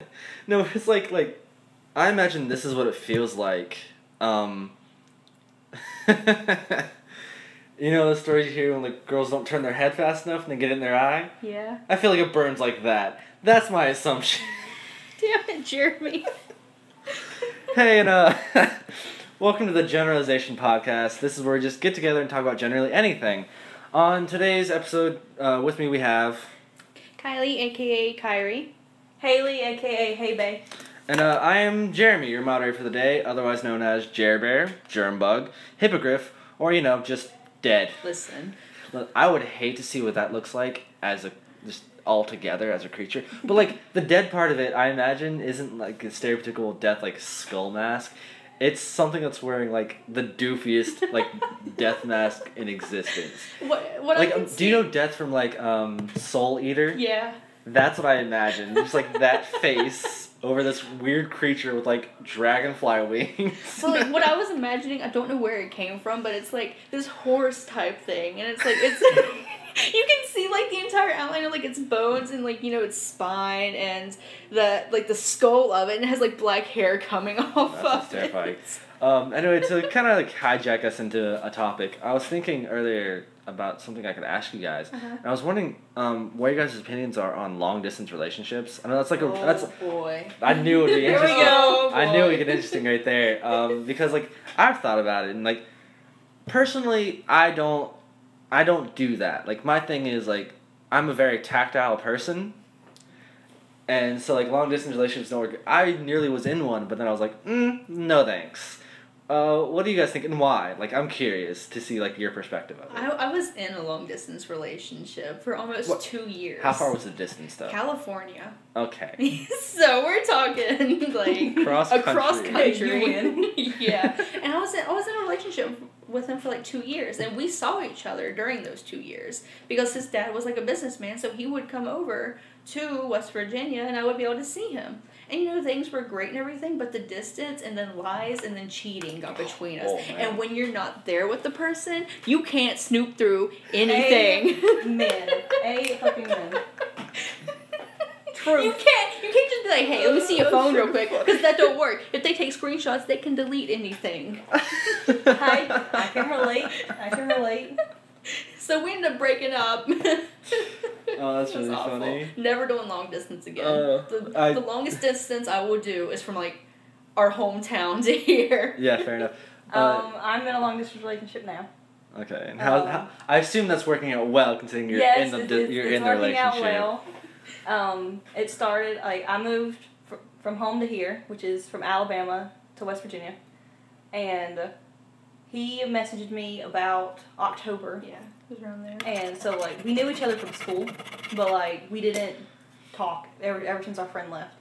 No, it's like like I imagine this is what it feels like. Um You know the stories you hear when the girls don't turn their head fast enough and they get it in their eye? Yeah. I feel like it burns like that. That's my assumption. Damn it, Jeremy. hey and uh welcome to the generalization podcast. This is where we just get together and talk about generally anything. On today's episode, uh, with me we have Kylie, aka Kyrie. Haley, aka Hey Bay. And uh, I am Jeremy, your moderator for the day, otherwise known as Jerbear, Germbug, Hippogriff, or you know, just dead. Listen. Look, I would hate to see what that looks like as a just all together as a creature. But like the dead part of it, I imagine isn't like a stereotypical death like skull mask. It's something that's wearing like the doofiest like death mask in existence. What? What Like, I can do see- you know Death from like um, Soul Eater? Yeah. That's what I imagine. Just like that face over this weird creature with like dragonfly wings. So like what I was imagining, I don't know where it came from, but it's like this horse type thing, and it's like it's you can see like the entire outline of like its bones and like you know its spine and the like the skull of it, and it has like black hair coming off That's of terrifying. Um, anyway, to kind of like hijack us into a topic, I was thinking earlier about something I could ask you guys. Uh-huh. And I was wondering um, what your guys' opinions are on long distance relationships. I know that's like a that's oh boy. I knew it would be interesting. go. I knew it would get interesting right there. Um, because like I've thought about it and like personally I don't I don't do that. Like my thing is like I'm a very tactile person. And so like long distance relationships don't work. I nearly was in one, but then I was like, mm, no thanks. Uh, what do you guys think and why? Like I'm curious to see like your perspective of it. I, I was in a long distance relationship for almost What- two years. How far was the distance though? California. Okay. so we're talking like Cross across country. country. Yeah, and I was in, I was in a relationship with him for like two years, and we saw each other during those two years because his dad was like a businessman, so he would come over to West Virginia, and I would be able to see him. And you know things were great and everything, but the distance and then lies and then cheating got between us. Oh, and when you're not there with the person, you can't snoop through anything. Men. A fucking men. Truth. You can't. You can't just be like, "Hey, let me see your phone real quick," because that don't work. If they take screenshots, they can delete anything. Hi. I can relate. I can relate. So we ended up breaking up. Oh, that's It really awful. funny. Never doing long distance again. Uh, the, I- the longest distance I will do is from like our hometown to here. Yeah, fair enough. Uh, Um, I'm in a long distance relationship now. Okay, and how, Um, how? I assume that's working out well, considering you're yes, in the it's, di- it's, you're it's in the working relationship. out well. Um, it started like I moved fr- from home to here, which is from Alabama to West Virginia, and he messaged me about October, Yeah, it was around there. and so like we knew each other from school, but like we didn't talk ever ever since our friend left,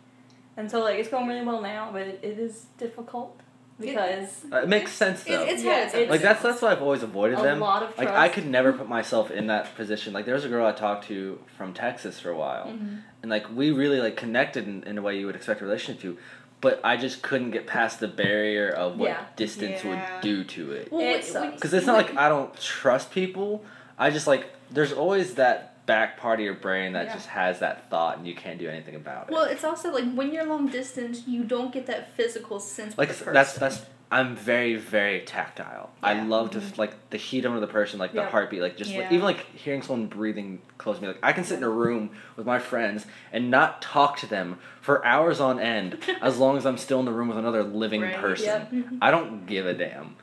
and so like it's going really well now, but it, it is difficult because Uh, it makes sense though. It's, it's Yeah, its it's- like that's that's why I've always avoided a them. lot of Like. I could never put myself in that position. Like there was a girl I talked to from Texas for a while, Mhm. and like we really like connected in, in a way you would expect a relationship to, but I just couldn't get past the barrier of what Yeah. distance Yeah. would do to it. Well, It sucks. Because it's not like I don't trust people. I just like there's always that back part of your brain that Yeah. just has that thought, and you can't do anything about it. Well, it's also like when you're long distance, you don't get that physical sense. like that's that's I'm very very tactile. I love to like the heat of the person, like the Yeah. heartbeat, like just like, even like hearing someone breathing close to me. Like I can sit in a room with my friends and not talk to them for hours on end as long as I'm still in the room with another living Right, person. yep. Mhm. I don't give a damn.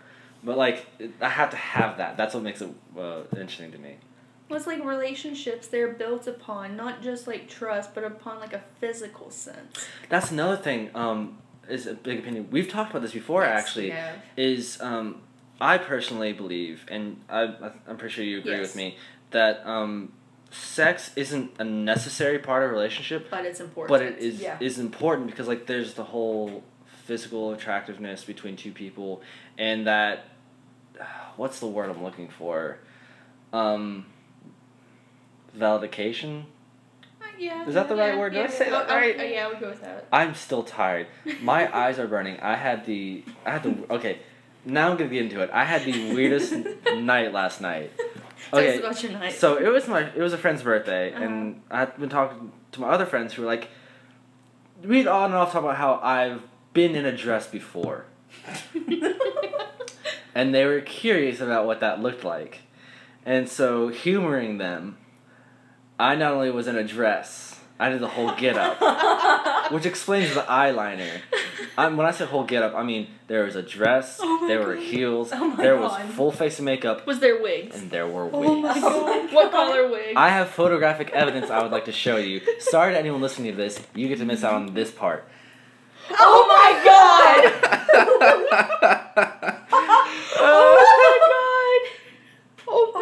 But like I have to have that. That's what makes it uh, interesting to me. Well, it's like relationships, they're built upon not just like trust, but upon like a physical sense. That's another thing. Um, is a big opinion. We've talked about this before. Yes, actually, have. is um, I personally believe, and I, I'm pretty sure you agree Yes. with me, that um, sex isn't a necessary part of a relationship, But it's important. but it is Yeah. is important because like there's the whole physical attractiveness between two people, and that what's the word I'm looking for, um, validation. Uh, yeah. Is that the right word? Did I yeah, say that I- I- right? uh, yeah, I would go with that. I'm still tired. My eyes are burning. I had the I had the okay. Now I'm gonna get into it. I had the weirdest night last night. Tell us Okay, about your night. so it was my it was a friend's birthday, Uh-huh. and I had been talking to my other friends who were like, we'd on and off talk about how I've been in a dress before, and they were curious about what that looked like, and so humoring them, I not only was in a dress, I did the whole get up, which explains the eyeliner. Um, when I say whole get up, I mean there was a dress, Oh there were God. heels, Oh there was full face of makeup, Was there wigs? and there were wigs. Oh my Oh god. What color wigs? I have photographic evidence I would like to show you. Sorry to anyone listening to this, you get to miss out on this part. Oh my god! oh my god.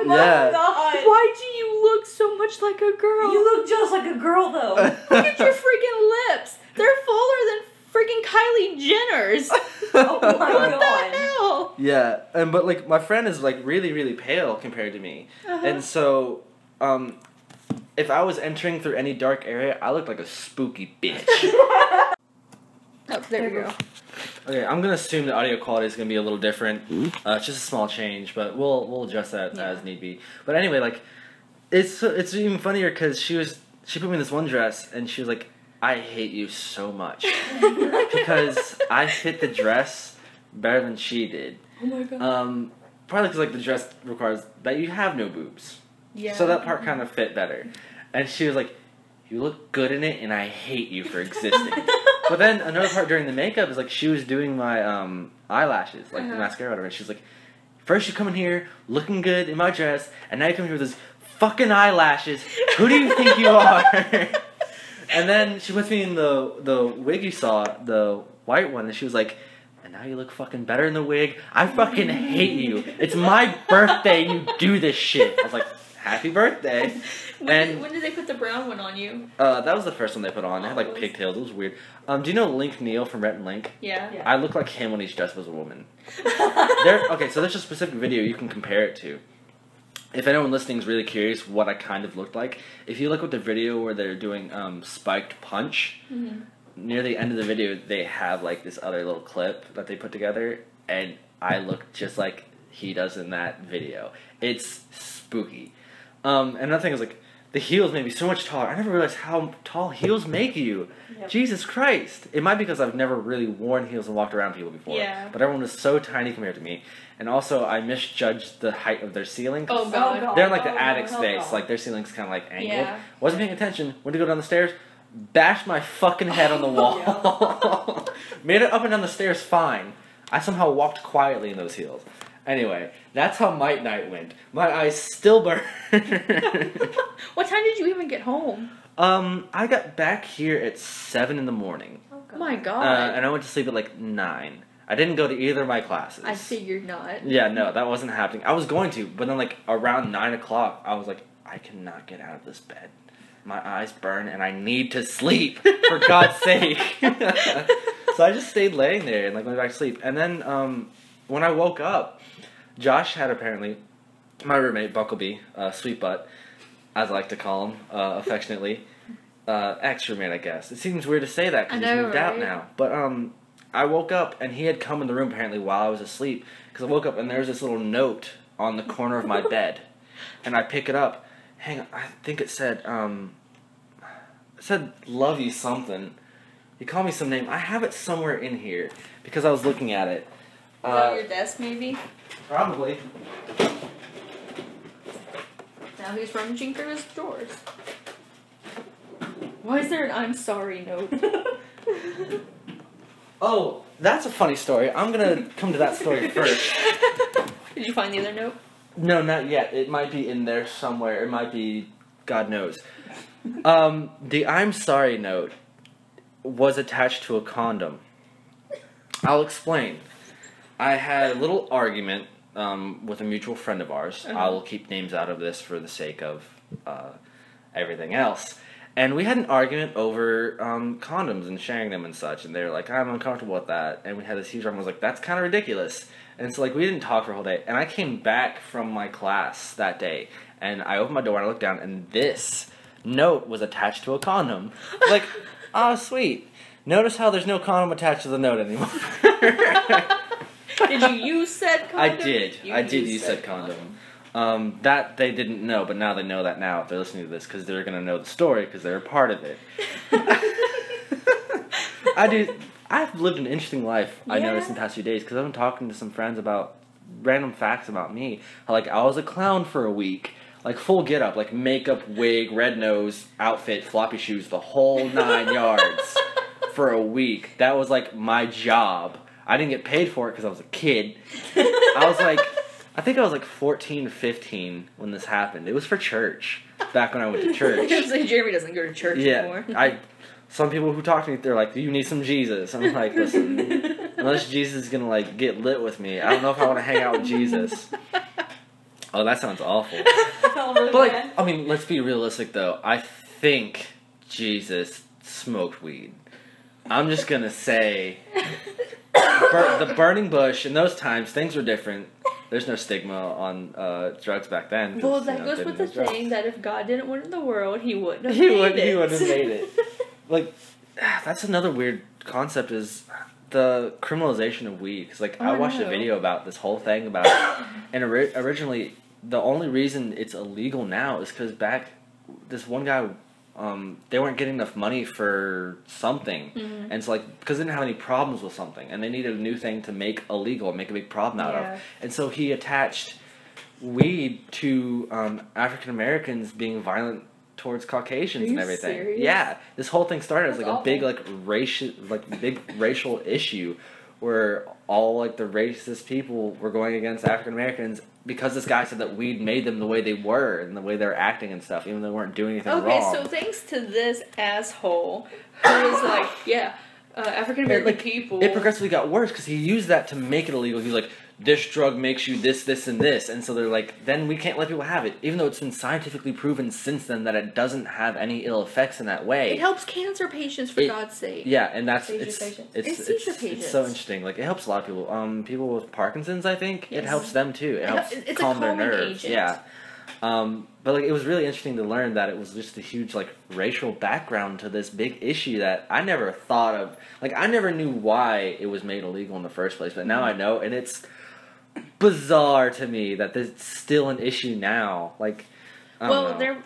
Oh my my Yeah. god! Why do you look so much like a girl? You look just like a girl though. Look at your freaking lips. They're fuller than freaking Kylie Jenner's. Oh my what God. the hell? yeah, and but like my friend is like really really pale compared to me, Uh-huh. and so um, if I was entering through any dark area, I looked like a spooky bitch. oh, there we go. okay, I'm gonna assume the audio quality is gonna be a little different. Uh, it's just a small change, but we'll we'll adjust that Yeah. as need be. But anyway, like it's it's even funnier because she was she put me in this one dress and she was like, "I hate you so much." because I fit the dress better than she did. Oh my god. Um, probably because like the dress requires that you have no boobs, yeah. so that part kind of fit better. And she was like, "You look good in it, and I hate you for existing." but then another part during the makeup is like she was doing my um, eyelashes, like the Uh-huh. mascara, or whatever. And she was like, first you come in here looking good in my dress, and now you come here with this fucking eyelashes. Who do you think you are?" and then she puts me in the the wig you saw, the white one, and she was like. And now you look fucking better in the wig. I fucking hate you. It's my birthday. You do this shit. I was like, happy birthday. when, and- did, when did they put the brown one on you? Uh, that was the first one they put on. They had Oh, like pigtails. It was weird. Um, do you know Link Neal from Rhett and Link? Yeah. Yeah. I look like him when he's dressed as a woman. There. Okay, so there's a specific video you can compare it to. If anyone listening is really curious what I kind of looked like, if you look at the video where they're doing um, spiked punch, Mhm. near the end of the video they have like this other little clip that they put together, and I look just like he does in that video. It's spooky. Um, and another thing is like the heels made me so much taller. I never realized how tall heels make you. Yep. Jesus Christ! It might be because I've never really worn heels and walked around people before. Yeah. But everyone was so tiny compared to me, and also I misjudged the height of their ceiling. 'cause Oh god. God. They're in like the Oh, attic no, space, no. like their ceiling's kind of like angled. Yeah. Wasn't paying attention. Went to go down the stairs, bashed my fucking head on the wall. Made it up and down the stairs fine. I somehow walked quietly in those heels. Anyway, that's how my night went. My eyes still burn. what time did you even get home? um, I got back here at seven in the morning, Oh Oh my uh, god. and I went to sleep at like nine. I didn't go to either of my classes. I figured not. Yeah, no, that wasn't happening. I was going to, but then like around nine o'clock, I was like, I cannot get out of this bed. My eyes burn, and I need to sleep. For God's sake. so I just stayed laying there and like went back to sleep. And then um, when I woke up, Josh had apparently my roommate Buckleby, uh, sweet butt, as I like to call him uh, affectionately, uh, ex roommate, I guess. It seems weird to say that because he's know, moved out now. But um, I woke up and he had come in the room apparently while I was asleep because I woke up and there's this little note on the corner of my bed, and I pick it up. Hang on, I think it said um, it said love you something. He called me some name. I have it somewhere in here because I was looking at it. Uh, your desk maybe? probably. Now he's rummaging through his drawers. Why is there an I'm sorry note? Oh, that's a funny story. I'm gonna come to that story first. Did you find the other note? No, not yet. It might be in there somewhere. It might be, God knows. Um, the I'm sorry note was attached to a condom. I'll explain. I had a little argument um, with a mutual friend of ours. Uh-huh. I will keep names out of this for the sake of uh, everything else. And we had an argument over um, condoms and sharing them and such. And they were like, I'm uncomfortable with that. And we had this huge argument. I was like, that's kind of ridiculous. And so, like, we didn't talk for a whole day. And I came back from my class that day. And I opened my door and I looked down. And this note was attached to a condom. Like, oh, sweet. Notice how there's no condom attached to the note anymore. Did you use said condom? I did. You I did use said condom. Um, that they didn't know, but now they know that now if they're listening to this because they're gonna know the story because they're a part of it. I do. I've lived an interesting life. I noticed in the past few days because I've been talking to some friends about random facts about me. How, like I was a clown for a week, like full get up, like makeup, wig, red nose, outfit, floppy shoes, the whole nine yards for a week. That was like my job. I didn't get paid for it because I was a kid. I was like, I think I was like 14, 15 when this happened. It was for church. Back when I went to church. like Jeremy doesn't go to church Yeah, anymore. I. Some people who talk to me, they're like, "You need some Jesus." I'm like, "Listen, unless Jesus is gonna like get lit with me, I don't know if I want to hang out with Jesus." Oh, that sounds awful. Oh, But like. I mean, let's be realistic though. I think Jesus smoked weed. I'm just gonna say, bur- the burning bush in those times, things were different. There's no stigma on uh, drugs back then. well, you that know, goes with the drugs. thing that if God didn't want it in the world, He wouldn't have He made would- it. he wouldn't have made it. like that's another weird concept is the criminalization of weed because like Oh, i watched a video about this whole thing about and ori- originally the only reason it's illegal now is because back this one guy um, they weren't getting enough money for something Mhm. and it's like because they didn't have any problems with something and they needed a new thing to make illegal make a big problem out Yeah. of and so he attached weed to um, African Americans being violent towards Caucasians and everything. serious? Yeah, this whole thing started as That's like a big like racial like big racial issue where all like the racist people were going against African Americans because this guy said that weed made them the way they were and the way they're acting and stuff, even though they weren't doing anything Okay, wrong. Okay, so thanks to this asshole who was like, yeah, uh, African American like, people. it progressively got worse because he used that to make it illegal. He's like, this drug makes you this, this, and this, and so they're like, then we can't let people have it, even though it's been scientifically proven since then that it doesn't have any ill effects in that way. It helps cancer patients, for It- God's sake. Yeah, and that's Seizure it's, patients. it's It's it's it's, so interesting. Like it helps a lot of people. Um, people with Parkinson's, I think it helps them too. It helps hel- it's a calm their nerves. agent. Yeah. Um, but like it was really interesting to learn that it was just a huge like racial background to this big issue that I never thought of. Like I never knew why it was made illegal in the first place, but now I know, and it's bizarre to me that there's still an issue now. Like, I Well, know. there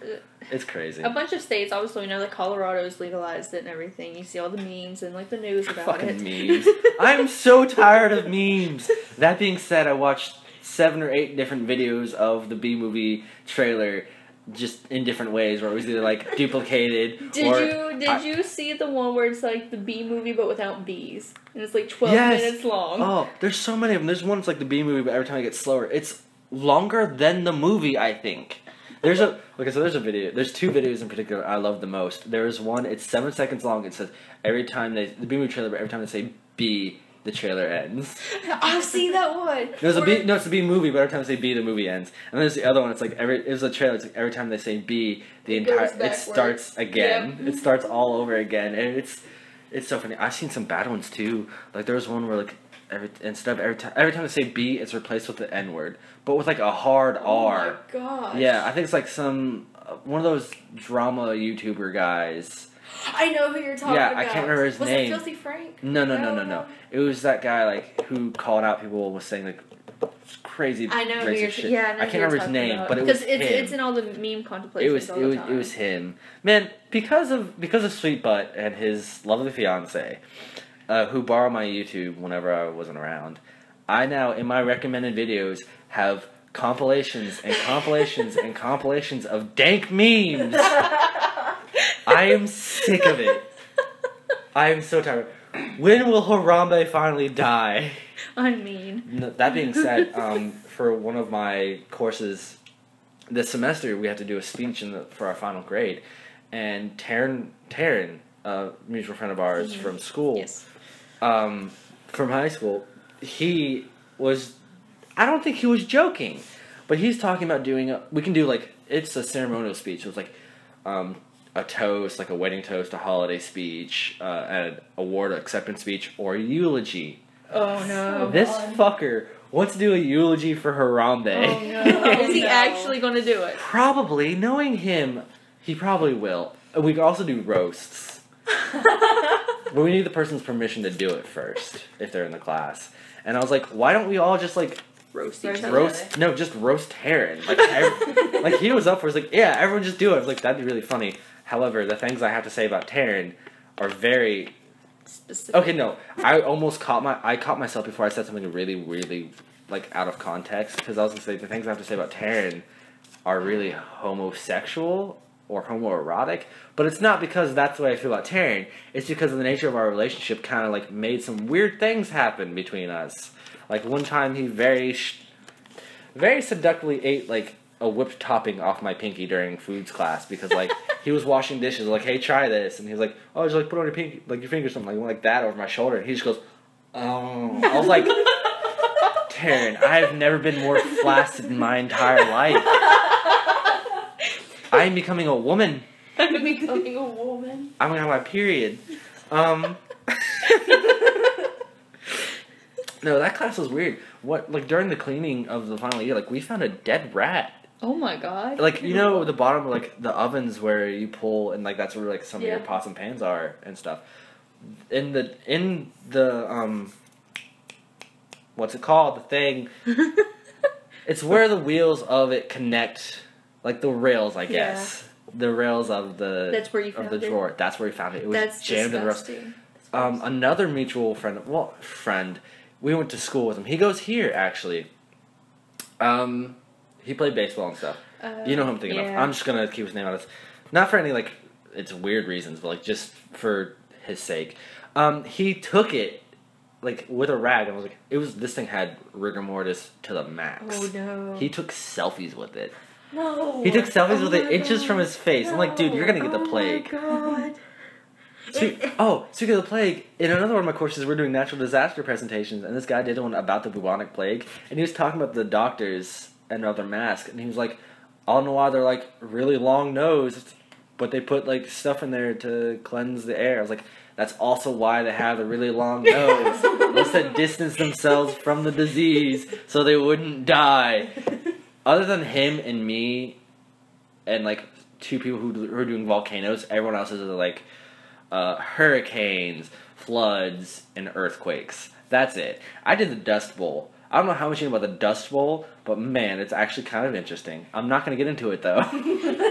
it's crazy. a bunch of states, obviously, you know, like Colorado's legalized it and everything. You see all the memes and like the news about Fucking it. memes. I'm so tired of memes. That being said, I watched seven or eight different videos of the Bee Movie trailer, just in different ways, where it was either like duplicated Did or you did I- you see the one where it's like the bee movie but without bees and it's like twelve Yes. minutes long? Oh, there's so many of them. There's one that's like the Bee Movie, but every time it gets slower, it's longer than the movie. I think. There's a okay, so there's a video. There's two videos in particular I love the most. There is one. It's seven seconds long. It says every time they the Bee Movie trailer, but every time they say B, the trailer ends. I've seen that one. There's a Or- No, it's a Bee Movie, but every time they say B, the movie ends. And there's the other one. It's like every. It was a trailer. It's like every time they say B, the It entire. It starts again. Yep. It starts all over again, and it's it's so funny. I've seen some bad ones too. Like there was one where like every instead of every time every time they say B, it's replaced with the N word, but with like a hard Oh R. my gosh. Yeah, I think it's like some uh, one of those drama YouTuber guys. I know who you're talking Yeah, about. Yeah, I can't remember his was name. it Filthy Frank? No, no, no, no, no. It was that guy like who called out people was saying like it's crazy I know who you're. shit. Yeah, I, I can't remember his name, about. but it was because it's him. it's in all the meme contemplations It was it was it was him. Man, because of because of Sweet Butt and his lovely fiance, uh, who borrowed my YouTube whenever I wasn't around, I now in my recommended videos have compilations and compilations and compilations of dank memes. I am sick of it. I am so tired. When will Harambe finally die? I mean, No, that being said, um, for one of my courses this semester, we had to do a speech in the, for our final grade, and Taryn, Taryn, a mutual friend of ours Mhm. from school, yes. um, from high school, he was, I don't think he was joking, but he's talking about doing a, we can do like, it's a ceremonial speech. It was like, um, a toast, like a wedding toast, a holiday speech, uh, an award acceptance speech, or a eulogy. Oh no. This God. fucker wants to do a eulogy for Harambe. Oh, no. Is he no. actually going to do it? probably, knowing him, he probably will. We could also do roasts. But we need the person's permission to do it first, if they're in the class. And I was like, why don't we all just like Roast Roast each other. roast? No, just roast Taryn. Like, ev- like he was up for. it. It's like, yeah, everyone just do it. I was like, that'd be really funny. However, the things I have to say about Taryn are very specific. Okay, no, I almost caught my I caught myself before I said something really, really like out of context because I was gonna say the things I have to say about Taryn are really homosexual or homoerotic, but it's not because that's the way I feel about Taryn. It's because of the nature of our relationship kind of like made some weird things happen between us. Like one time he very, sh- very seductively ate like a whipped topping off my pinky during foods class because like he was washing dishes like hey try this. And he was like oh just like put on your pinky like your finger something like, like that over my shoulder. And he just goes oh. I was like Taryn I have never been more flaccid in my entire life. I am becoming a woman. I'm becoming a woman. I'm gonna have my period. Um no that class was weird. What like during the cleaning of the final year like we found a dead rat Oh my god. like you know the bottom of like the ovens where you pull and like that's where like some of your pots and pans are and stuff. In the in the um what's it called? The thing. It's where the wheels of it connect like the rails i guess. The rails of the That's where you of the it. drawer. That's where we found it. It was That's jammed in the rust um, another mutual friend, well, friend, we went to school with him. He goes here actually. Um, he played baseball and stuff. Uh, You know who I'm thinking of. I'm just gonna keep his name out of this. Not for any like it's weird reasons, but like just for his sake. Um, he took it like with a rag and I was like, it was this thing had rigor mortis to the max. Oh no. He took selfies with it. No. He took selfies Oh with it my inches God. from his face. I'm like, dude, you're gonna get the Oh my plague. god. Spe- oh, speaking of the plague, in another one of my courses, we're doing natural disaster presentations, and this guy did one about the bubonic plague, and he was talking about the doctors their mask, and he was like, "I don't know why they're like really long nosed, but they put like stuff in there to cleanse the air." I was like, "That's also why they have a really long nose, was to distance themselves from the disease so they wouldn't die." Other than him and me, and like two people who, who are doing volcanoes, everyone else is like uh, hurricanes, floods, and earthquakes. That's it. I did the Dust Bowl. I don't know how much you know about the Dust Bowl, but man, it's actually kind of interesting. I'm not going to get into it though.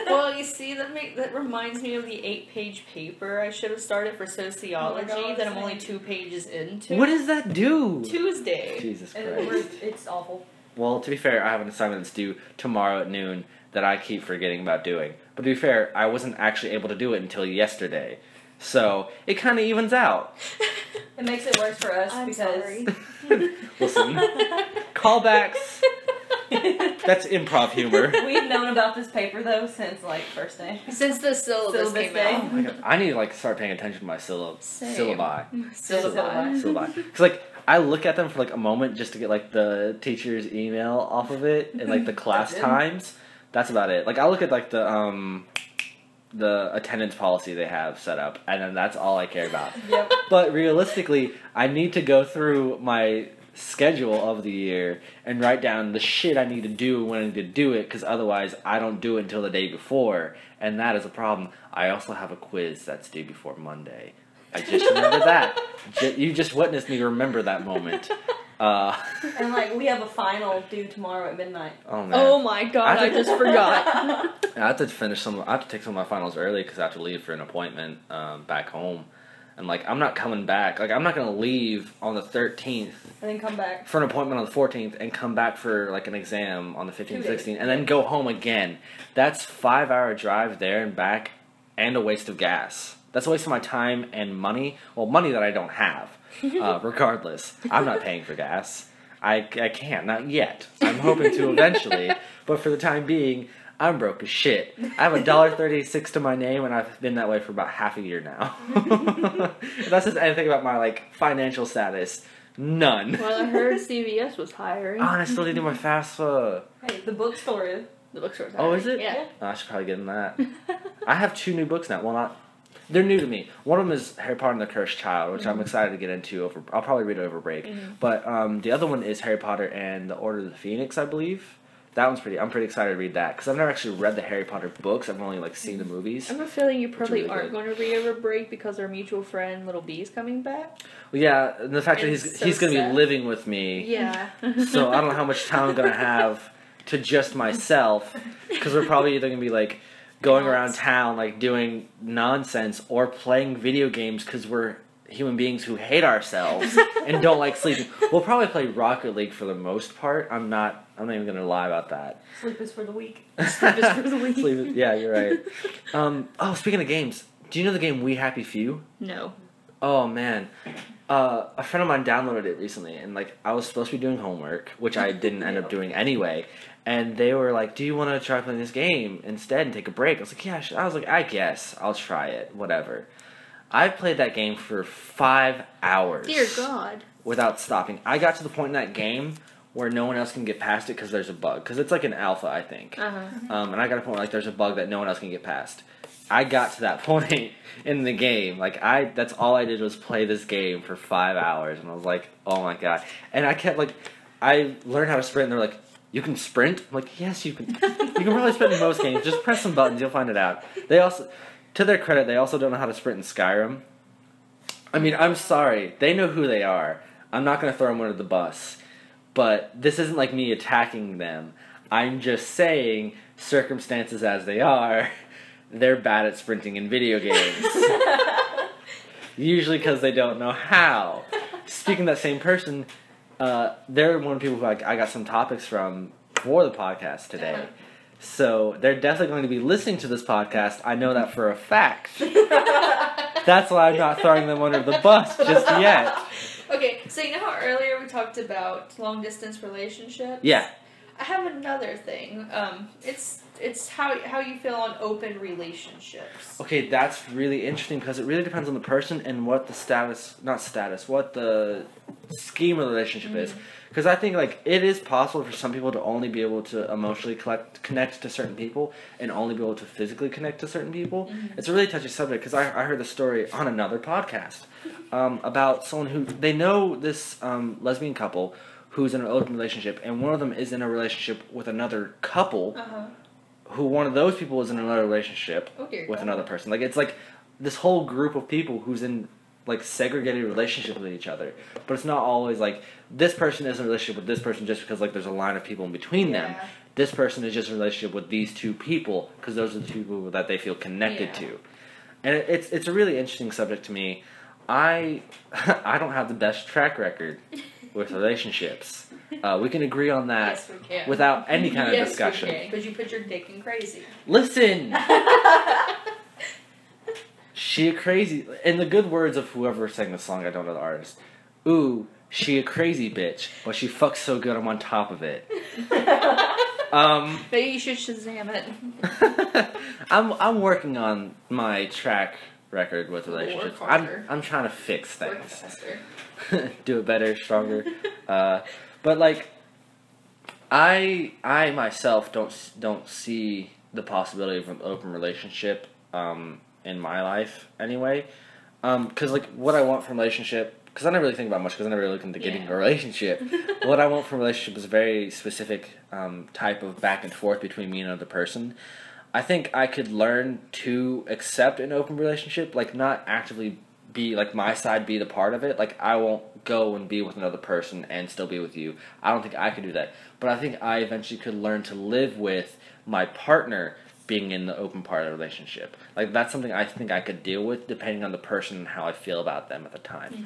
well, you see, that make, that reminds me of the eight-page paper I should have started for oh sociology Oh God, that I'm only two pages into. what does that do? Tuesday? Jesus Christ. it's awful. Well, to be fair, I have an assignment that's due tomorrow at noon that I keep forgetting about doing. But to be fair, I wasn't actually able to do it until yesterday. So it kind of evens out. It makes it worse for us I'm because sorry. Listen, callbacks. That's improv humor. we've known about this paper though since like first day. Since the syllabus, Syllabus came day. Oh my god, I need to like start paying attention to my syllab- Same. syllabi. Syllabi. Syllabi. Because like I look at them for like a moment just to get like the teacher's email off of it and like the class times. That's about it. Like I look at like the um the attendance policy they have set up and then that's all I care about. Yep. But realistically, I need to go through my schedule of the year and write down the shit I need to do when I need to do it because otherwise I don't do it until the day before, and that is a problem. I also have a quiz that's due before Monday. I just remember that. You just witnessed me remember that moment. Uh, And like we have a final due tomorrow at midnight. oh man. Oh my god, I I just forgot. I have to finish some. I have to take some of my finals early because I have to leave for an appointment um, back home, and like I'm not coming back. Like I'm not gonna leave on the 13th And then come back. for an appointment on the 14th and come back for like an exam on the 15th, 16th, and then go home again. That's five hour drive there and back, and a waste of gas. That's a waste of my time and money. Well, money that I don't have. Uh, regardless, I'm not paying for gas. I, I can't, not yet. I'm hoping to eventually, but for the time being, I'm broke as shit. I have a dollar thirty six to my name, and I've been that way for about half a year now. if that says anything about my like financial status, none. well, I heard CVS was hiring. Oh, and I still didn't do my FAFSA. Hey, the bookstore is. the bookstore's Oh, is it? Yeah. Oh, I should probably get in that. I have two new books now. Well, not. They're new to me. One of them is Harry Potter and the Cursed Child, which I'm mm-hmm. excited to get into. Over, I'll probably read it over break. Mm-hmm. But um, the other one is Harry Potter and the Order of the Phoenix, I believe. That one's pretty. I'm pretty excited to read that because I've never actually read the Harry Potter books. I've only like seen the mm-hmm. movies. I have a feeling you probably really aren't good. going to read over break because our mutual friend Little B is coming back. Well, yeah, and the fact that he's so he's gonna be living with me. Yeah. so I don't know how much time I'm gonna have to just myself because we're probably either gonna be like going around town like doing nonsense or playing video games because we're human beings who hate ourselves and don't like sleeping. We'll probably play Rocket League for the most part. I'm not. I'm not even gonna lie about that. Sleep is for the weak. Sleep is for the weak. Sleep is- yeah, you're right. Um, oh, speaking of games, do you know the game We Happy Few? No. Oh man, uh, a friend of mine downloaded it recently, and like I was supposed to be doing homework, which I didn't end up doing anyway. And they were like, "Do you want to try playing this game instead and take a break?" I was like, "Yeah." sh-" I was like, "I guess I'll try it. Whatever." I played that game for five hours Dear God. without stopping. I got to the point in that game where no one else can get past it because there's a bug. Because it's like an alpha, I think. Uh huh. Um, and I got a point where like there's a bug that no one else can get past. I got to that point in the game. Like I, that's all I did was play this game for five hours, and I was like, oh my god. And I kept like, I learned how to sprint. and They're like, you can sprint. I'm like, yes, you can. You can probably sprint in most games. Just press some buttons, you'll find it out. They also, to their credit, they also don't know how to sprint in Skyrim. I mean, I'm sorry. They know who they are. I'm not gonna throw them under the bus. But this isn't like me attacking them. I'm just saying, circumstances as they are, they're bad at sprinting in video games. Usually because they don't know how. Speaking of that same person, uh, they're one of the people who I, I got some topics from for the podcast today. So they're definitely going to be listening to this podcast. I know that for a fact. That's why I'm not throwing them under the bus just yet. Okay, so you know how earlier we talked about long distance relationships? Yeah. I have another thing. Um, it's it's how how you feel on open relationships. Okay, that's really interesting because it really depends on the person and what the status, not status, what the scheme of the relationship is. Because I think like it is possible for some people to only be able to emotionally collect, connect to certain people and only be able to physically connect to certain people. It's a really touchy subject because I, I heard the story on another podcast um, about someone who they know this um, lesbian couple who's in an open relationship and one of them is in a relationship with another couple Uh huh. Who one of those people is in another relationship Oh with God. another person. Like it's like this whole group of people who's in like segregated relationships with each other. But it's not always like this person is in a relationship with this person just because like there's a line of people in between them. This person is just in a relationship with these two people because those are the two people that they feel connected Yeah. to. And it, it's it's a really interesting subject to me. I I don't have the best track record with relationships. Uh, we can agree on that yes, we can. without any kind of yes, discussion. Because you put your dick in crazy. Listen. She a crazy. In the good words of whoever sang the song, I don't know the artist. Ooh, she a crazy bitch, but she fucks so good I'm on top of it. Um, Maybe you should Shazam it. I'm I'm working on my track record with relationships. I'm. I'm trying to fix things, do it better, stronger. Uh, but like, I I myself don't don't see the possibility of an open relationship um, in my life anyway. Because like what I want from relationship, because I never really think about much, because I never really look into getting Yeah. a relationship. what I want from a relationship is a very specific um, type of back and forth between me and another person. I think I could learn to accept an open relationship, like not actively be like my side be the part of it. Like I won't go and be with another person and still be with you. I don't think I could do that. But I think I eventually could learn to live with my partner being in the open part of the relationship. Like that's something I think I could deal with depending on the person and how I feel about them at the time. Mm-hmm.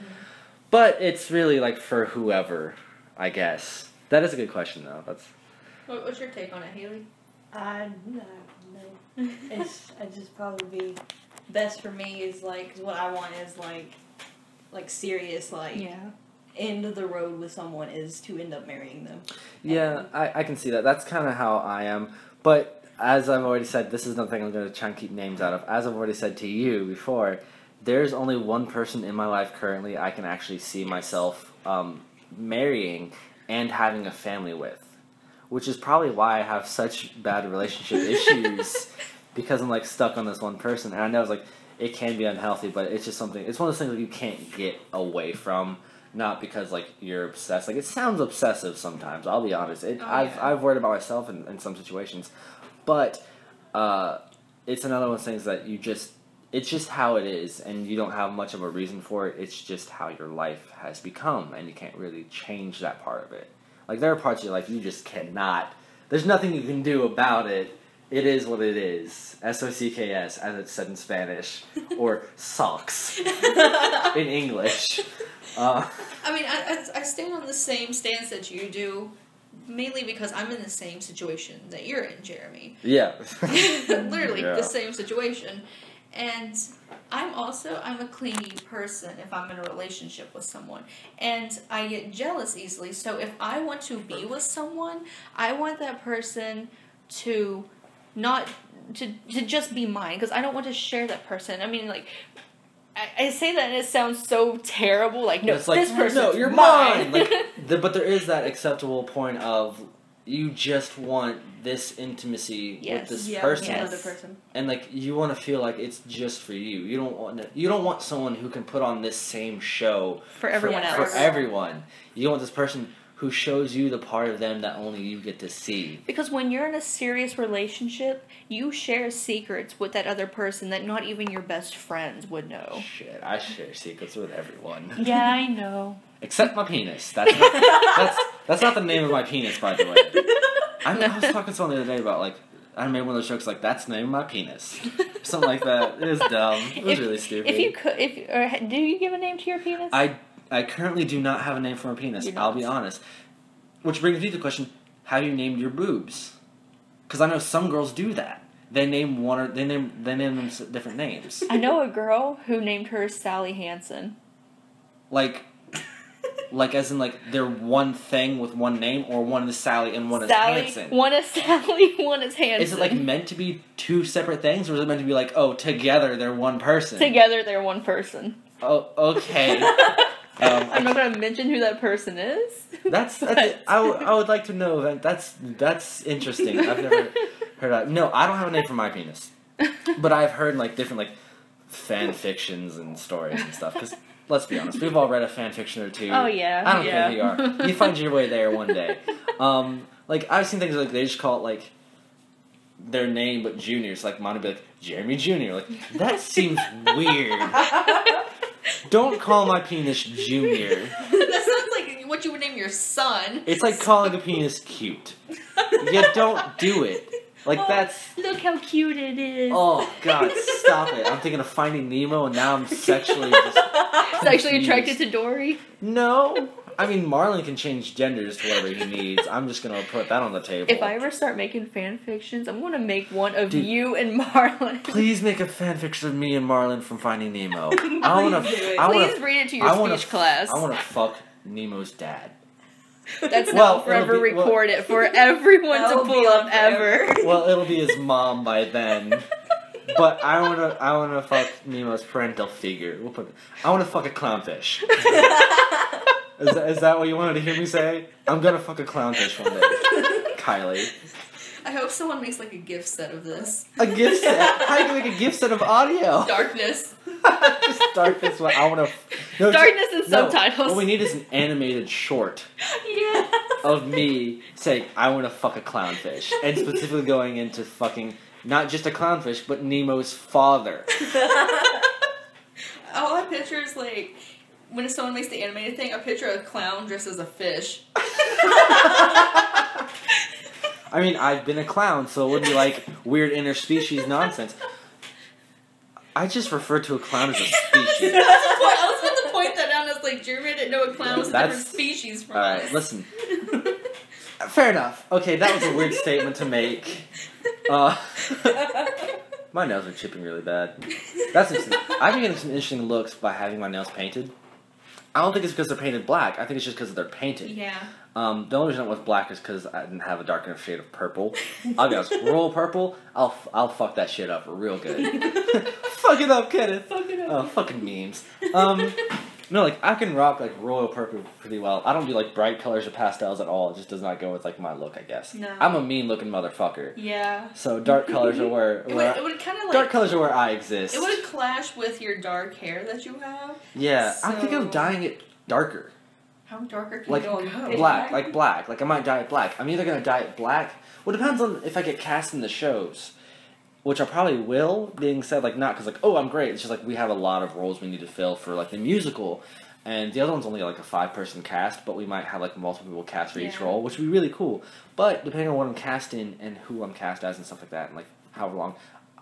But it's really like for whoever, I guess. That is a good question though. That's What, what's your take on it, Haley? I no, no. It's I just probably be best for me is like 'cause what I want is like like serious like Yeah. end of the road with someone is to end up marrying them. Yeah, I, I can see that. That's kind of how I am. But as I've already said, this is nothing I'm going to try and keep names out of. As I've already said to you before, there's only one person in my life currently I can actually see myself um, marrying and having a family with, which is probably why I have such bad relationship issues because I'm like stuck on this one person. And I know it's like it can be unhealthy, but it's just something. It's one of those things that you can't get away from. Not because like you're obsessed. Like it sounds obsessive sometimes. I'll be honest. It, Oh, I've. I've worried about myself in, in some situations, but uh, it's another one of those things that you just it's just how it is, and you don't have much of a reason for it. It's just how your life has become, and you can't really change that part of it. Like there are parts of your life you just cannot. There's nothing you can do about it. It is what it is. S O C K S, as it's said in Spanish, or socks in English. Uh, I mean, I, I, I stand on the same stance that you do, mainly because I'm in the same situation that you're in, Jeremy. yeah. Literally Yeah. the same situation. And I'm also I'm a clingy person if I'm in a relationship with someone. And I get jealous easily. So if I want to be with someone, I want that person to not to to just be mine because I don't want to share that person. I mean like I, I say that and it sounds so terrible. Like no, it's like this person, no, you're mine. Like, the, but there is that acceptable point of you just want this intimacy Yes. with this yeah, person, Another person. and like you want to feel like it's just for you. You don't want to, you don't want someone who can put on this same show for everyone Yeah, for else. everyone. You want this person who shows you the part of them that only you get to see. Because when you're in a serious relationship, you share secrets with that other person that not even your best friends would know. Shit, I share secrets with everyone Yeah, I know. Except my penis. That's not, that's that's not the name of my penis, by the way. I, I was talking to someone the other day about like I made one of those jokes like that's the name of my penis, something like that. It was dumb. It was If- really stupid. If you could, if or do you give a name to your penis? I I currently do not have a name for my penis. I'll be honest. Which brings me to the question: Have you named your boobs? Because I know some girls do that. They name one or they name they name them different names. I know a girl who named her Sally Hansen. Like, like as in like they're one thing with one name, or one is Sally and one Sally, is Hansen. one is Sally, one is Hansen. Is it like meant to be two separate things, or is it meant to be like, oh, together they're one person? together they're one person? Oh, okay. I'm Um, not gonna mention who that person is. that's that's. I, w- I would like to know that. That's that's interesting. I've never heard of. No, I don't have a name for my penis, but I've heard like different like fan fictions and stories and stuff. Because let's be honest, we've all read a fan fiction or two. Oh yeah, I don't yeah. care who you are. You find your way there one day. Um, like I've seen things like they just call it like their name but juniors. Like mine would be like Jeremy Junior. Like that seems weird. Don't call my penis Junior. that sounds like what you would name your son. It's like calling a penis cute. You don't do it. Like oh, that's Look how cute it is. oh god, stop it. I'm thinking of Finding Nemo and now I'm sexually just Sexually attracted to Dory. No. I mean Marlin can change genders to whatever he needs. I'm just gonna put that on the table. If I ever start making fan fictions, I'm gonna make one of Dude. you and Marlin. Please make a fanfiction of me and Marlin from Finding Nemo. I wanna Please do it. I wanna Please read it to your I wanna speech class. I wanna fuck Nemo's dad. That's Well, not forever it'll well- record it for everyone to be pull on up ever. Well, it'll be his mom by then. But I wanna, I wanna fuck Nemo's parental figure. We'll put, I wanna fuck a clownfish. Is that, is that what you wanted to hear me say? I'm gonna fuck a clownfish one day, Kylie. I hope someone makes like a gift set of this. A gift set. How do you make a gift set of audio? Darkness. Just darkness. What I wanna. No, Darkness and no, subtitles. What we need is an animated short yeah. of me saying I want to fuck a clownfish, and specifically going into fucking not just a clownfish, but Nemo's father. All I picture is like when someone makes the animated thing, I picture of a clown dressed as a fish. I mean, I've been a clown, so it wouldn't be like weird interspecies nonsense. I just refer to a clown as a species. I was about to point that out. I was like, Jeremy didn't know a clown was a different species from All us. right, listen. Fair enough. Okay, that was a weird statement to make. Uh, my nails are chipping really bad. That's interesting. I've been getting some interesting looks by having my nails painted. I don't think it's because they're painted black. I think it's just because they're painted. yeah. Um, the only reason it was black is because I didn't have a dark enough shade of purple. I'll be honest, royal purple, I'll f- I'll fuck that shit up real good. fuck it up, Kenneth. Fuck it Oh, fucking memes. Um, no, like I can rock like royal purple pretty well. I don't do like bright colors or pastels at all. It just does not go with like my look, I guess. No. I'm a mean looking motherfucker. Yeah. So dark colors are where, It would, where it would kind of like dark colors are where I exist. it would clash with your dark hair that you have. yeah, I think I'm dyeing it darker. How darker can like you go? black, like black. Like I might dye it black. I'm either gonna dye it black. Well, it depends on if I get cast in the shows, which I probably will. Being said, like not because like oh I'm great. It's just like we have a lot of roles we need to fill for like the musical, and the other one's only like a five person cast, but we might have like multiple people cast for each role, which would be really cool. But depending on what I'm cast in and who I'm cast as and stuff like that, and like however long,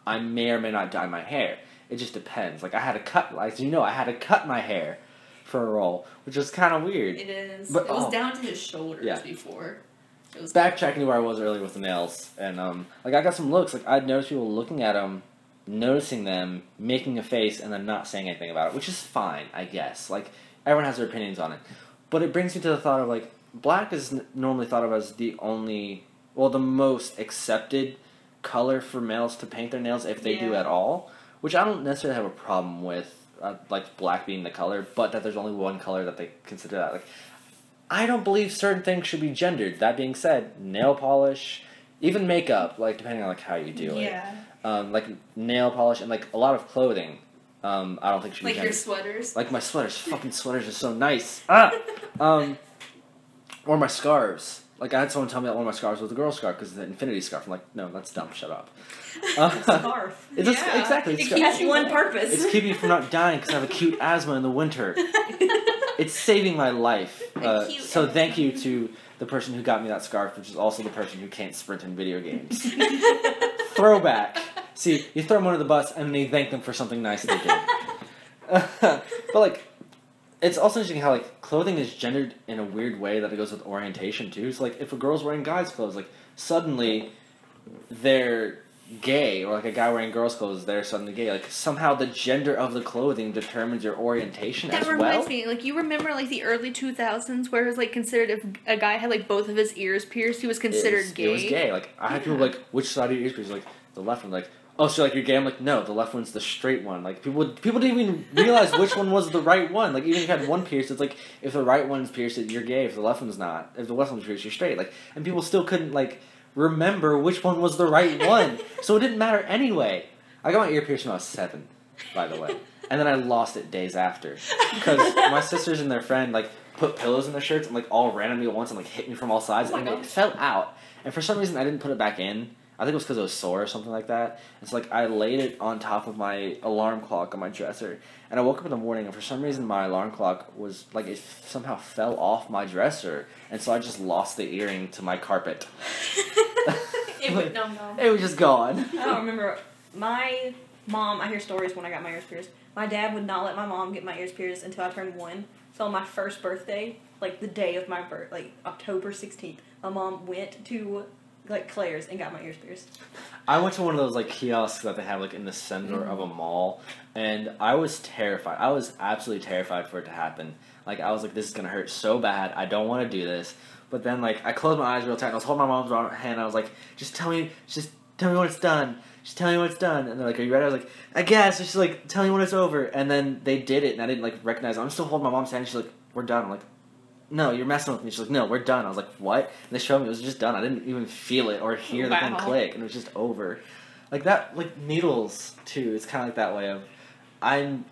I may or may not dye my hair. It just depends. Like I had to cut, like you know, I had to cut my hair for a role, which was kind of weird. It is. But- it was oh. down to his shoulders Yeah. before. It was backtracking to where I was earlier with the nails, and um, like I got some looks. Like I'd noticed people looking at them, noticing them, making a face, and then not saying anything about it, which is fine, I guess. Like everyone has their opinions on it, but it brings me to the thought of like black is n- normally thought of as the only, well, the most accepted color for males to paint their nails if they do at all, which I don't necessarily have a problem with. Uh, like black being the color, but that there's only one color that they consider that. Like I don't believe certain things should be gendered. That being said, nail polish, even makeup, like depending on like how you do it, um, like nail polish and like a lot of clothing, um, I don't think should Like be your sweaters. Like my sweaters, fucking sweaters are so nice. Ah, um, or my scarves. Like I had someone tell me that one of my scarves was a girl scarf because it's an infinity scarf. I'm like, no, that's dumb. Shut up. Uh, Scarf. it's a, Yeah. exactly. It It's, keeps Has you one purpose. it's keeping me from not dying because I have acute asthma in the winter. It's saving my life. Uh, so thank you to the person who got me that scarf, which is also the person who can't sprint in video games. Throwback. See, you throw them under the bus and then you thank them for something nice they did. but like, it's also interesting how like clothing is gendered in a weird way that it goes with orientation too. So like, if a girl's wearing guys' clothes, like suddenly they're gay, or like a guy wearing girls' clothes, they're suddenly gay. Like somehow the gender of the clothing determines your orientation That as reminds well. me, like you remember, like the early two thousands, where it was like considered if a guy had like both of his ears pierced, he was considered it was, gay. It was gay. Like I had people like, which side of your ears pierced? Like the left one. Like, oh, so like you're gay? I'm like, no, the left one's the straight one. Like people, people didn't even realize which one was the right one. Like even if you had one pierced, it's like if the right one's pierced, you're gay. If the left one's not, if the left one's pierced, you're straight. Like, and people still couldn't like remember which one was the right one. so it didn't matter anyway. I got my ear pierced when I was seven, by the way, and then I lost it days after because my sisters and their friend like put pillows in their shirts and like all randomly at me at once and like hit me from all sides Oh and it fell out. And for some reason I didn't put it back in. I think it was because it was sore or something like that. It's like I laid it on top of my alarm clock on my dresser, and I woke up in the morning and for some reason my alarm clock was like it somehow fell off my dresser, and so I just lost the earring to my carpet. it went no no. It was just gone. I don't remember. My mom, I hear stories when I got my ears pierced. My dad would not let my mom get my ears pierced until I turned one. So on my first birthday, like the day of my birth, like October 16th, my mom went to like Claire's and got my ears pierced. I went to one of those like kiosks that they have like in the center of a mm-hmm. mall, and I was terrified. I was absolutely terrified for it to happen. Like I was like, this is gonna hurt so bad. I don't want to do this. But then like I closed my eyes real tight. and I was holding my mom's hand. And I was like, just tell me, just tell me when it's done. Just tell me when it's done. And they're like, are you ready? I was like, I guess. And she's like, tell me when it's over. And then they did it, and I didn't like recognize. It. I'm still holding my mom's hand. And she's like, we're done. I'm like. No, you're messing with me. She's like, no, we're done. I was like, what? And they showed me it was just done. I didn't even feel it or hear the thing click, and it was just over. Like that, like needles too. It's kind of like that way of, I'm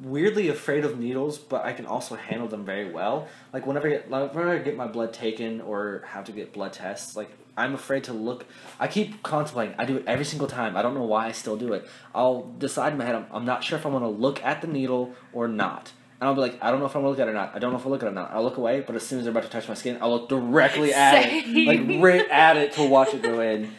weirdly afraid of needles, but I can also handle them very well. Like whenever I get, whenever I get my blood taken or have to get blood tests, like I'm afraid to look. I keep contemplating. I do it every single time. I don't know why I still do it. I'll decide in my head. I'm, I'm not sure if I'm gonna look at the needle or not. And I'll be like, I don't know if I'm gonna look at it or not. I don't know if I'll look at it or not. I'll look away, but as soon as they're about to touch my skin, I'll look directly at it, like right at it to watch it go in.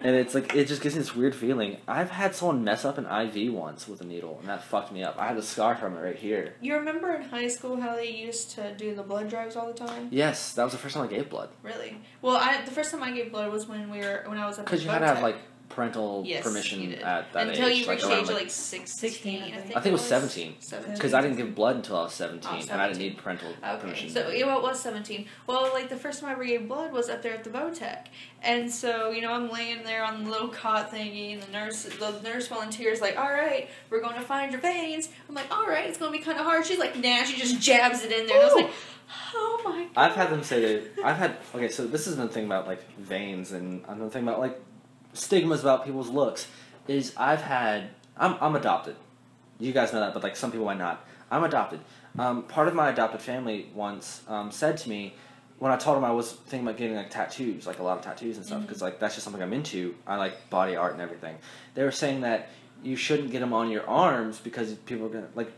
And it's like it just gives me this weird feeling. I've had someone mess up an IV once with a needle, and that fucked me up. I had a scar from it right here. You remember in high school how they used to do the blood drives all the time? Yes, that was the first time I gave blood. Really? Well, I the first time I gave blood was when we were when I was at the Because you had to have like parental Yes, permission at that age. until age. you like, reached the age like- like 16, 16, I I think. think. I think it was 17. 17. Because I didn't give blood until I was 17, Oh, and I didn't need parental Okay, permission. so yeah, well, it was seventeen. Well, like the first time I ever gave blood was up there at the Votech, and so you know I'm laying there on the little cot thingy, and the nurse, the nurse volunteers like, "All right, we're going to find your veins." I'm like, "All right, it's going to be kind of hard." She's like, "Nah," she just jabs it in there, and I was like, "Oh my." God. I've had them say that I've had okay, so this is another thing about like veins and another thing about like stigmas about people's looks is I've had I'm I'm adopted. You guys know that, but like some people might not. I'm adopted. Um, part of my adopted family once um, said to me when I told them I was thinking about getting like tattoos, like a lot of tattoos and stuff, because like that's just something I'm into. I like body art and everything. They were saying that you shouldn't get them on your arms because people are gonna like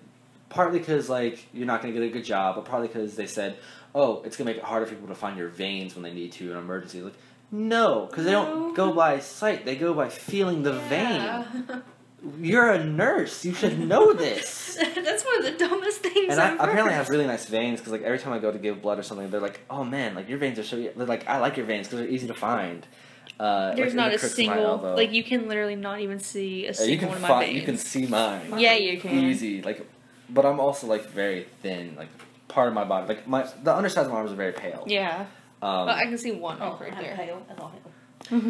partly because like you're not going to get a good job, but partly because they said, oh, it's going to make it harder for people to find your veins when they need to in an emergency. Like, no, because they don't go by sight; they go by feeling the Yeah. vein. You're a nurse; you should know this. That's one of the dumbest things. And I apparently have really nice veins because like every time I go to give blood or something, they're like, "Oh man, like your veins are so." e-" They're like, "I like your veins because they're easy to find." Uh, There's in not the a crooks of my single. Like you can literally not even see a Yeah, single one of my fi- veins. you can see mine Yeah, you can. easy. Like, but I'm also like very thin. Like part of my body, like my the underside of my arms are very pale. Yeah, Um, but I can see one Oh, like, right I'm there. pale. That's all.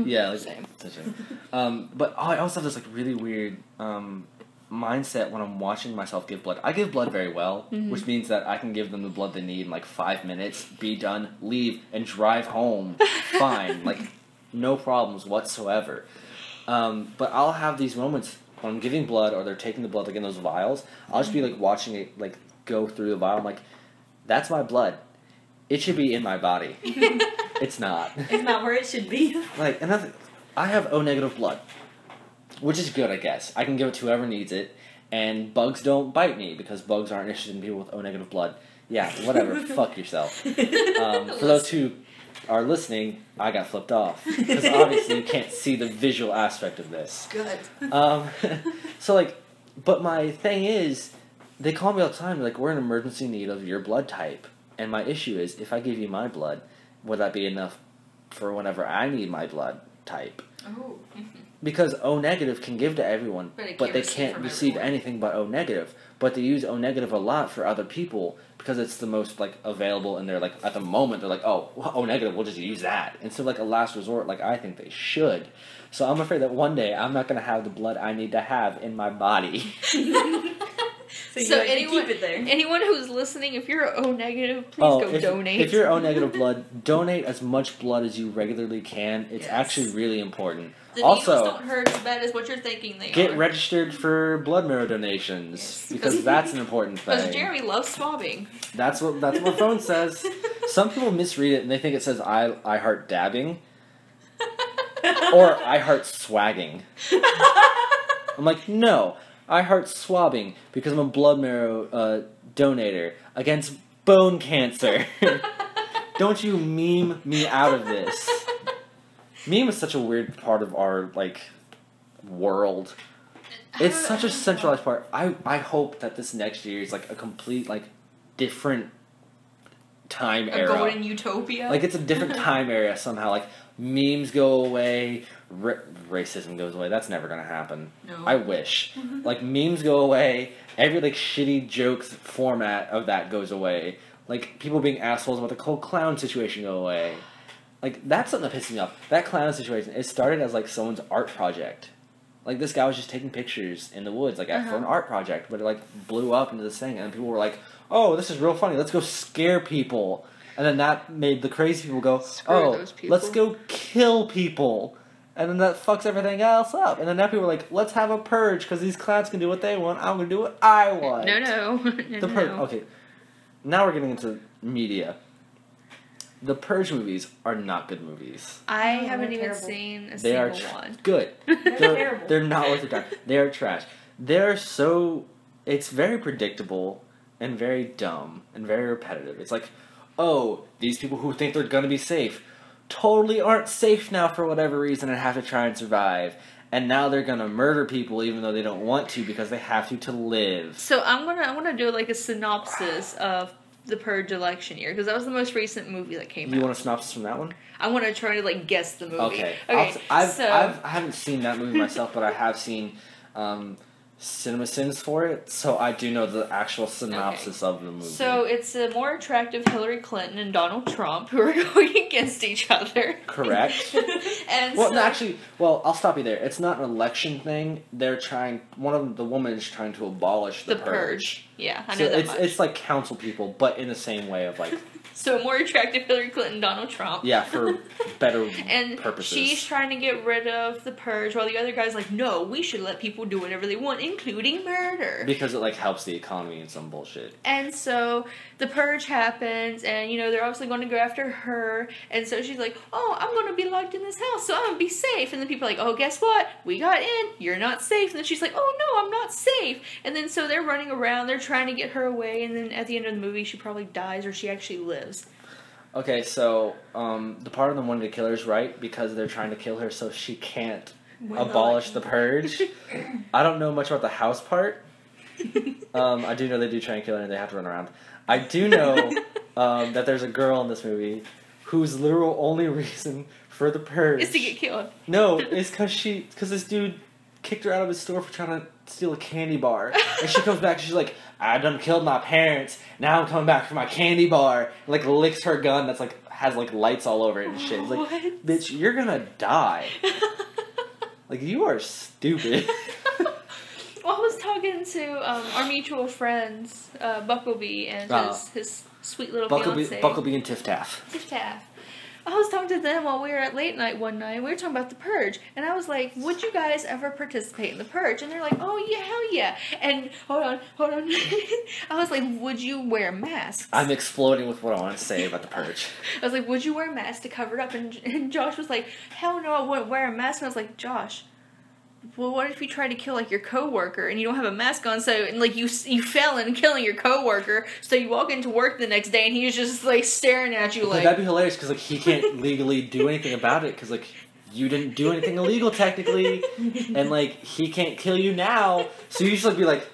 yeah, like, Same. such a- um, but I also have this like really weird um, mindset when I'm watching myself give blood. I give blood very well, Mhm. which means that I can give them the blood they need in like five minutes, be done, leave, and drive home fine, like no problems whatsoever. Um, but I'll have these moments when I'm giving blood or they're taking the blood like in those vials. I'll just be like watching it like go through the vial. I'm like, that's my blood. It should be in my body. it's not. It's not where it should be. Like another, I have O negative blood, which is good, I guess. I can give it to whoever needs it, and bugs don't bite me because bugs aren't interested in people with O negative blood. Yeah, whatever. Fuck yourself. Um, for those who are listening, I got flipped off because obviously you can't see the visual aspect of this. Good. Um, so like, but my thing is, they call me all the time. Like, we're in emergency need of your blood type, and my issue is, if I give you my blood, would that be enough for whenever I need my blood type? Oh. Because O negative can give to everyone, But but they can't receive everyone. anything but O negative. But they use O negative a lot for other people because it's the most like available, and they're like at the moment they're like, oh, O negative, we'll just use that instead of like a last resort, like I think they should. So I'm afraid that one day I'm not gonna have the blood I need to have in my body. So, So like anyone- keep it there. Anyone who's listening, if you're O negative, please oh, go if, donate. if you're O negative blood, donate as much blood as you regularly can. It's Yes. actually really important. the also- don't hurt as bad as what you're thinking they Get are. registered for blood marrow donations Yes. because that's an important thing. Because. Jeremy loves swabbing. That's what that's what my phone says. Some people misread it and they think it says I I heart dabbing or I heart swagging. I'm like, no, I heart swabbing because I'm a blood marrow uh, donator against bone cancer. Don't you meme me out of this. Meme is such a weird part of our like world. It's such a centralized part. I I hope that this next year is like a complete like different time A era. golden utopia. Like it's a different time area somehow. Like memes go away, ra- racism goes away. That's never gonna happen. no. I wish. like memes go away. Every like shitty jokes format of that goes away. Like people being assholes about the whole clown situation go away. Like that's something that pisses me off. That clown situation. It started as like someone's art project. Like this guy was just taking pictures in the woods, like at for an Uh-huh. art project, but it like blew up into this thing, and people were like, "Oh, this is real funny. Let's go scare people." And then that made the crazy people go, Screw "Oh, people." let's go kill people." And then that fucks everything else up. And then now people are like, "Let's have a purge because these clowns can do what they want. I'm gonna do what I want." no, no, no, The purge. no. Okay, now we're getting into media. The purge movies are not good movies. I Oh, haven't even terrible. seen a They are single tr- one. good. They're good. They're, terrible. they're not worth your time. They are trash. They're so. It's very predictable and very dumb and very repetitive. It's like, oh, these people who think they're gonna be safe totally aren't safe now for whatever reason and have to try and survive. And now they're gonna murder people even though they don't want to because they have to to live. So I'm gonna I'm gonna do like a synopsis of the Purge election year because that was the most recent movie that came You out. You want a synopsis from that one? I want to try to like guess the movie. Okay. Okay. I'll I've, so I've, I haven't seen that movie myself, but I have seen um, CinemaSins for it, so I do know the actual synopsis of the movie. so it's a more attractive Hillary Clinton and Donald Trump who are going against each other. Correct. and well, so, no, actually, well, I'll stop you there. It's not an election thing. They're trying. One of the woman is trying to abolish the, the purge. Yeah, I So know that it's much. it's like council people, but in the same way of like so more attractive Hillary Clinton, Donald Trump. yeah, for better And purposes. she's trying to get rid of the purge, while the other guy's like, "No, we should let people do whatever they want, including murder. Because it like helps the economy and some bullshit. And so the purge happens, and you know they're obviously going to go after her. And so she's like, "Oh, I'm going to be locked in this house, so I'm gonna be safe." And then people are like, "Oh, guess what? We got in. You're not safe." And then she's like, "Oh no, I'm not safe." And then so they're running around, they're trying to get her away, and then at the end of the movie, she probably dies or she actually lives. Okay, so um, the part of them wanted to kill her is right because they're trying to kill her so she can't abolish the purge. I don't know much about the house part. Um, I do know they do try and kill her and they have to run around. I do know um, that there's a girl in this movie whose literal only reason for the purge Is to get killed. no, it's because she because this dude kicked her out of his store for trying to steal a candy bar, and she comes back. and She's like, "I done killed my parents. Now I'm coming back for my candy bar." And, like licks her gun that's like has like lights all over it and shit. It's like, What? bitch, you're gonna die. Like you are stupid. Well, I was talking to um, our mutual friends, uh, Buckleby and Oh. his, his sweet little Buckleby, fiance, Buckleby and Tiff Taff. Tiff Taff. I was talking to them while we were at late night one night. We were talking about the purge, and I was like, "Would you guys ever participate in the purge?" And they're like, "Oh yeah, hell yeah!" And hold on, hold on. I was like, "Would you wear masks?" I'm exploding with what I want to say about the purge. I was like, "Would you wear a mask to cover it up?" And, and Josh was like, "Hell no, I wouldn't wear a mask." And I was like, "Josh." Well, what if you try to kill like your coworker and you don't have a mask on? So and like you you fell in killing your coworker, so you walk into work the next day and he's just like staring at you Like, like, that'd be hilarious because like he can't legally do anything about it because like you didn't do anything illegal technically, and like he can't kill you now. So you just like be like,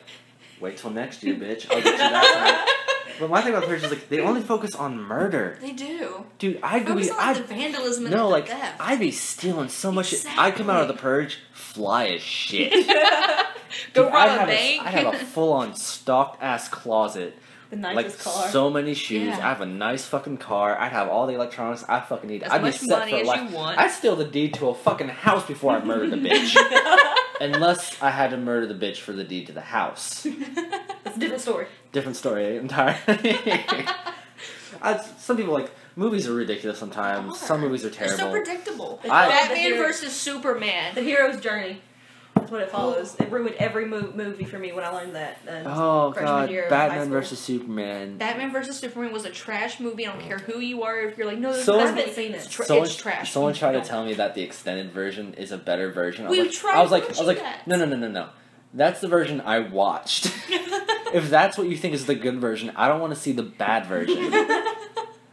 wait till next year, bitch. I'll get you that time. But my thing about purge is like they only focus on murder, they do. dude. I'd Focus be, on I'd the vandalism and no the like theft. I'd be stealing so much. Shit. I'd come out of the purge fly as shit. Go Dude, rob I'd have bank. I'd have a full on stocked ass closet. The like nicest car. so many shoes. Yeah. I have a nice fucking car. I'd have all the electronics I fucking need. As I'd be set money for as life. you want. I'd steal the deed to a fucking house before I murdered the bitch. Unless I had to murder the bitch for the deed to the house. That's a different story. Different story eh? entirely. I, some people like movies are ridiculous sometimes. They Some movies are They're so terrible. predictable. I- Batman versus Superman. The hero's journey. That's what it follows. It ruined every mo- movie for me when I learned that. in oh god, year Batman versus Superman. Batman versus Superman was a trash movie. I don't care who you are. If you're like, no, this I is haven't seen it. It's, tra- someone, it's trash. someone tried to tell me that the extended version is a better version. I was We like, tried I was like, I was like, that. no, no, no, no, no. That's the version I watched. if that's what you think is the good version, I don't want to see the bad version.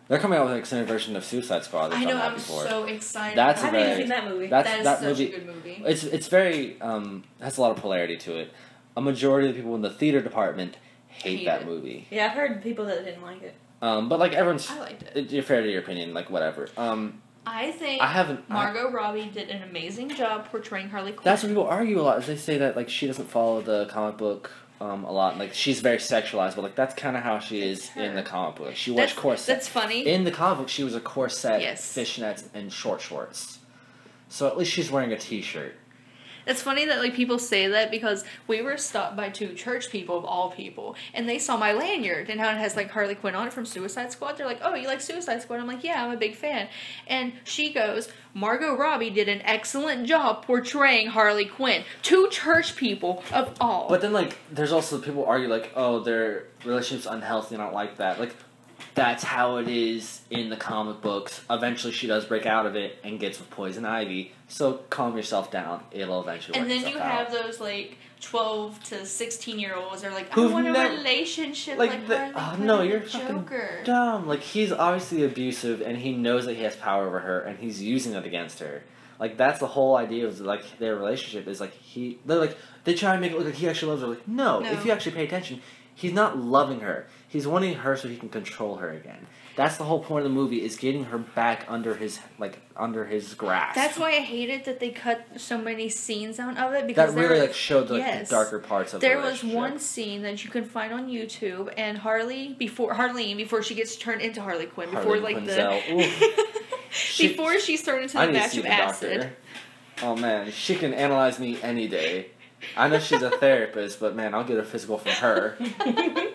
They're coming out with an extended version of Suicide Squad. They've I know. I'm before. so excited. That's I a haven't even very- seen that movie. That's that is that such movie. a good movie. It's it's very um has a lot of polarity to it. A majority of the people in the theater department hate, Hate that it. movie. yeah, I've heard people that didn't like it. Um, but like everyone's, I liked it. you're fair to your opinion. Like whatever. Um, I think I haven't. I- Margot Robbie did an amazing job portraying Harley Quinn. That's what people argue a lot. Is they say that like she doesn't follow the comic book um, a lot. Like she's very sexualized, but like that's kind of how she is in the comic book. She wears that's, corset. that's funny. In the comic book, she was a corset, Yes. fishnets, and short shorts. So at least she's wearing a t-shirt. It's funny that like people say that because we were stopped by two church people of all people, and they saw my lanyard and how it has like Harley Quinn on it from Suicide Squad. They're like, "Oh, you like Suicide Squad?" I'm like, "Yeah, I'm a big fan." And she goes, "Margot Robbie did an excellent job portraying Harley Quinn." Two church people of all. But then like, there's also people argue like, oh, their relationship's unhealthy. I don't like that. Like, that's how it is in the comic books. Eventually, she does break out of it and gets with Poison Ivy. So calm yourself down. It'll eventually. and work then you out. have those like twelve to sixteen year olds. They're like, "I Who've want a never- relationship like like, the- oh, no, you're Joker." dumb. Like he's obviously abusive, and he knows that he has power over her, and he's using it against her. Like that's the whole idea of like their relationship is like he. They're like they try and make it look like he actually loves her. Like no, No. if you actually pay attention, he's not loving her. He's wanting her so he can control her again. That's the whole point of the movie is getting her back under his like under his grasp. That's why I hated that they cut so many scenes out of it because that really like showed like, yes. the darker parts of it. There the was one scene that you can find on YouTube, and Harley before Harleen before she gets turned into Harley Quinn before Harley like Quinzel. the She- before she's turned into the batch of the acid. doctor. Oh man, she can analyze me any day. I know she's a therapist, but man, I'll get a physical from her.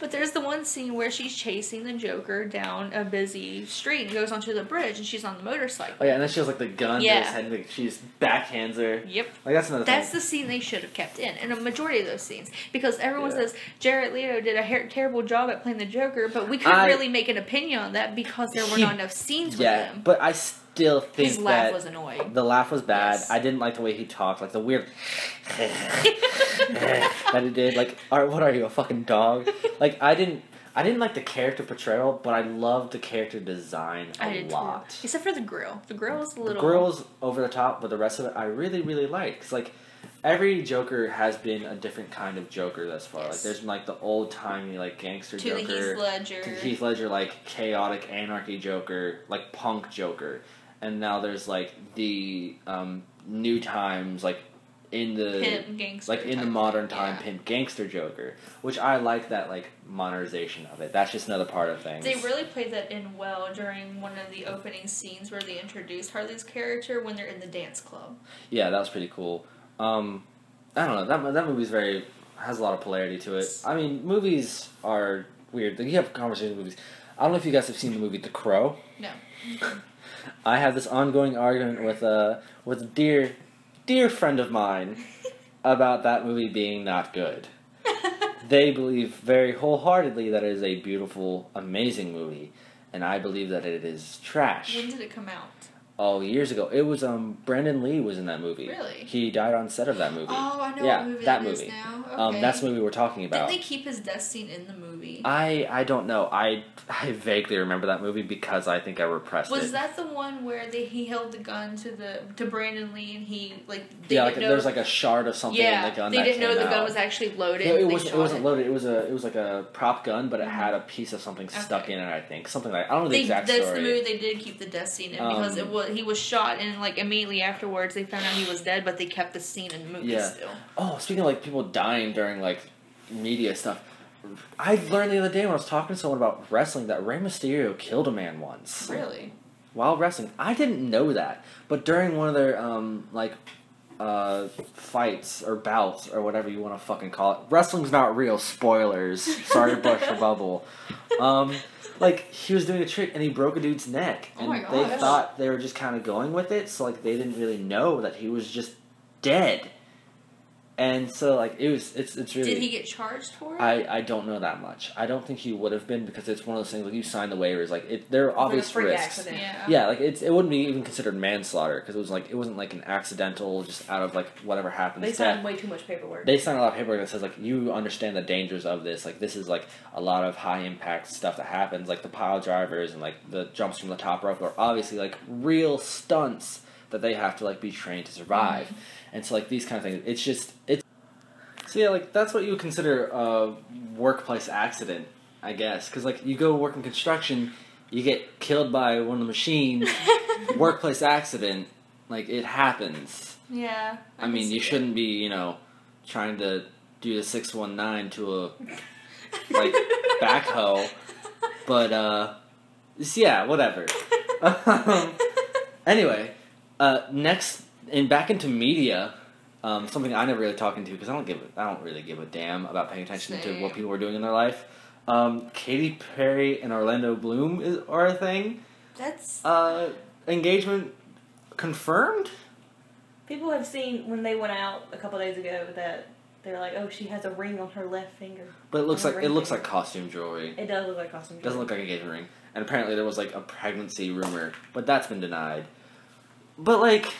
But there's the one scene where she's chasing the Joker down a busy street and goes onto the bridge and she's on the motorcycle. Oh yeah, and then she has like the gun to Yeah. his head, like she just backhands her. Yep. Like that's another That's thing. the scene they should have kept in, and a majority of those scenes, because everyone Yeah. says Jared Leto did a her- terrible job at playing the Joker, but we couldn't I- really make an opinion on that because there were He- not enough scenes yeah, with him. but I still think His laugh that was annoying. the laugh was bad. Yes. I didn't like the way he talked, like the weird that he did. Like, are, what are you, a fucking dog? Like, I didn't. I didn't like the character portrayal, but I loved the character design a I did lot. too. Except for the grill. The grill was a The little. girl's over the top, but the rest of it I really, really like. Cause like every Joker has been a different kind of Joker thus far. Like Yes. there's been like the old timey like gangster to the Joker, Heath Ledger. to Heath Ledger like chaotic anarchy Joker, like punk Joker, and now there's like the um, new times like in the Pimp gangster. like in the modern time yeah. pimp gangster Joker, which I like that like modernization of it. That's just another part of things. They really played that in well during one of the opening scenes where they introduced Harley's character when they're in the dance club. Yeah, that was pretty cool. Um, I don't know that that movie's very has a lot of polarity to it. I mean, movies are weird. Like, you have conversations with movies. I don't know if you guys have seen the movie The Crow. No. I have this ongoing argument with a with a dear dear friend of mine about that movie being not good. They believe very wholeheartedly that it is a beautiful, amazing movie, and I believe that it is trash. when did it come out? Oh, years ago. It was um Brandon Lee was in that movie. Really? He died on set of that movie. Oh, I know Yeah, what movie that that is movie. now. Okay. Um, that's the movie we're talking about. they keep his death scene in the movie? I I don't know. I I vaguely remember that movie because I think I repressed Was it. Was that the one where they, he held the gun to the to Brandon Lee and he like they yeah, like know there's like a shard of something yeah in the gun they didn't know the gun was actually loaded. No, it wasn't. It wasn't loaded. It was a. It was like a prop gun, but it had a piece of something stuck in it. I think something like I don't know the They, exact that's story. the movie they did keep the death scene in because Um, it was he was shot and like immediately afterwards they found out he was dead, but they kept the scene in the movie Yeah. still. Oh, speaking of like people dying during like media stuff, I learned the other day when I was talking to someone about wrestling that Rey Mysterio killed a man once Really? while wrestling. I didn't know that, but during one of their um like uh fights or bouts or whatever you want to fucking call it, wrestling's not real. Spoilers. Sorry to burst your bubble. Um, like he was doing a trick and he broke a dude's neck, Oh and my they thought they were just kind of going with it, so like they didn't really know that he was just dead. And so like it was it's it's really Did he get charged for it? I, I don't know that much. I don't think he would have been because it's one of those things like you sign the waivers like it there are obvious freak risks. accident. yeah. Yeah, like it's it wouldn't be even considered manslaughter because it was like it wasn't like an accidental just out of like whatever happens. They death. signed way too much paperwork. They sign a lot of paperwork that says like you understand the dangers of this. Like this is like a lot of high impact stuff that happens. Like the pile drivers and like the jumps from the top rope are obviously like real stunts that they have to like be trained to survive. And so like these kind of things, it's just it's. So yeah, like that's what you would consider a workplace accident, I guess. Because like you go work in construction, you get killed by one of the machines. workplace accident, like it happens. yeah. I mean, you shouldn't be, you know, trying to do the six one nine to a like backhoe, but uh, yeah, whatever. um, anyway, uh, next and back into media. Um, something I never really talk into because I don't give a, I don't really give a damn about paying attention to what people are doing in their life. Um, Katy Perry and Orlando Bloom is are a thing. That's Uh, engagement confirmed. People have seen when they went out a couple days ago that they're like, oh, she has a ring on her left finger. But it looks like it looks finger. like costume jewelry. It does look like costume. It doesn't look like an engagement ring. And apparently there was like a pregnancy rumor, but that's been denied. But like,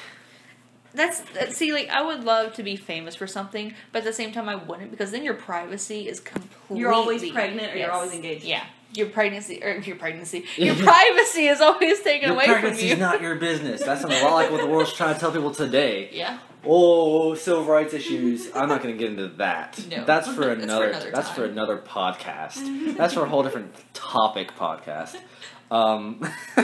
That's that, see, like I would love to be famous for something, but at the same time I wouldn't because then your privacy is completely. You're always pregnant or you're always engaged. Yeah, your pregnancy or your pregnancy, your privacy is always taken your away from pregnancy you. is not your business. That's a lot like what the world's trying to tell people today. yeah, Oh, civil rights issues. I'm not going to get into that. No. That's for That's for another. another that's for another podcast. that's for a whole different topic podcast. Um,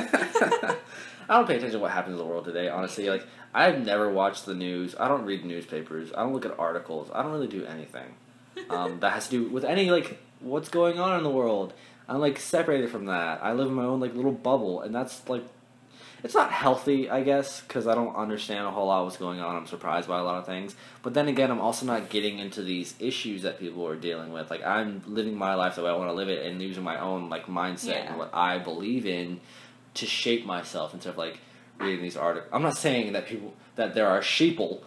I don't pay attention to what happens in the world today. Honestly, like I've never watched the news. I don't read newspapers. I don't look at articles. I don't really do anything um, that has to do with any like what's going on in the world. I'm like separated from that. I live in my own like little bubble, and that's like it's not healthy, I guess, because I don't understand a whole lot of what's going on. I'm surprised by a lot of things, but then again, I'm also not getting into these issues that people are dealing with. Like I'm living my life the way I want to live it, and using my own like mindset Yeah. and what I believe in to shape myself instead of like reading these articles. I'm not saying that people that there are sheeple,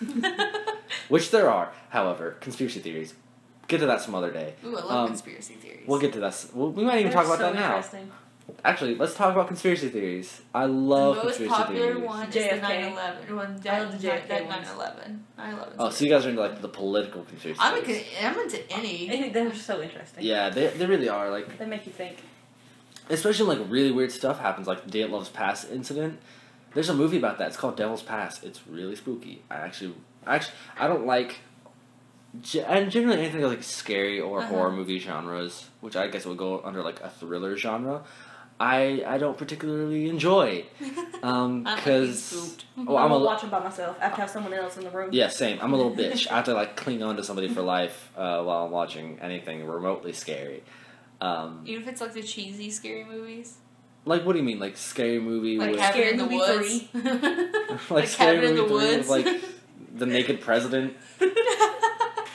which there are. However, conspiracy theories. Get to that some other day. Ooh, I love Um, conspiracy theories. We'll get to that. We'll, we might even They're talk about so that now. Actually, let's talk about conspiracy theories. I love conspiracy theories. the most conspiracy popular theories. one is JFK. the 9/11 one. I That, love the that, JFK 9/11. 9/11. Oh, so you guys are into like the political conspiracy I'm, theories? into, I'm into any. They're so interesting. Yeah, they, they really are. Like, They make you think. Especially when, like really weird stuff happens, like the Dyatlov Pass incident. There's a movie about that. It's called Devil's Pass. It's really spooky. I actually, actually, I don't like. And generally anything like scary or Uh-huh. horror movie genres, which I guess would go under like a thriller genre, I I don't particularly enjoy. Um, I like because spooked. oh, I'm I'm gonna a watch them by myself. I have to have someone else in the room. Yeah, same. I'm a little bitch. I have to like cling on to somebody for life uh, while I'm watching anything remotely scary. Um, Even if it's like the cheesy scary movies, like, what do you mean, like scary movie like with Cabin Scary in the Movie Woods, like, scary Cabin in the three Woods, with like the naked president?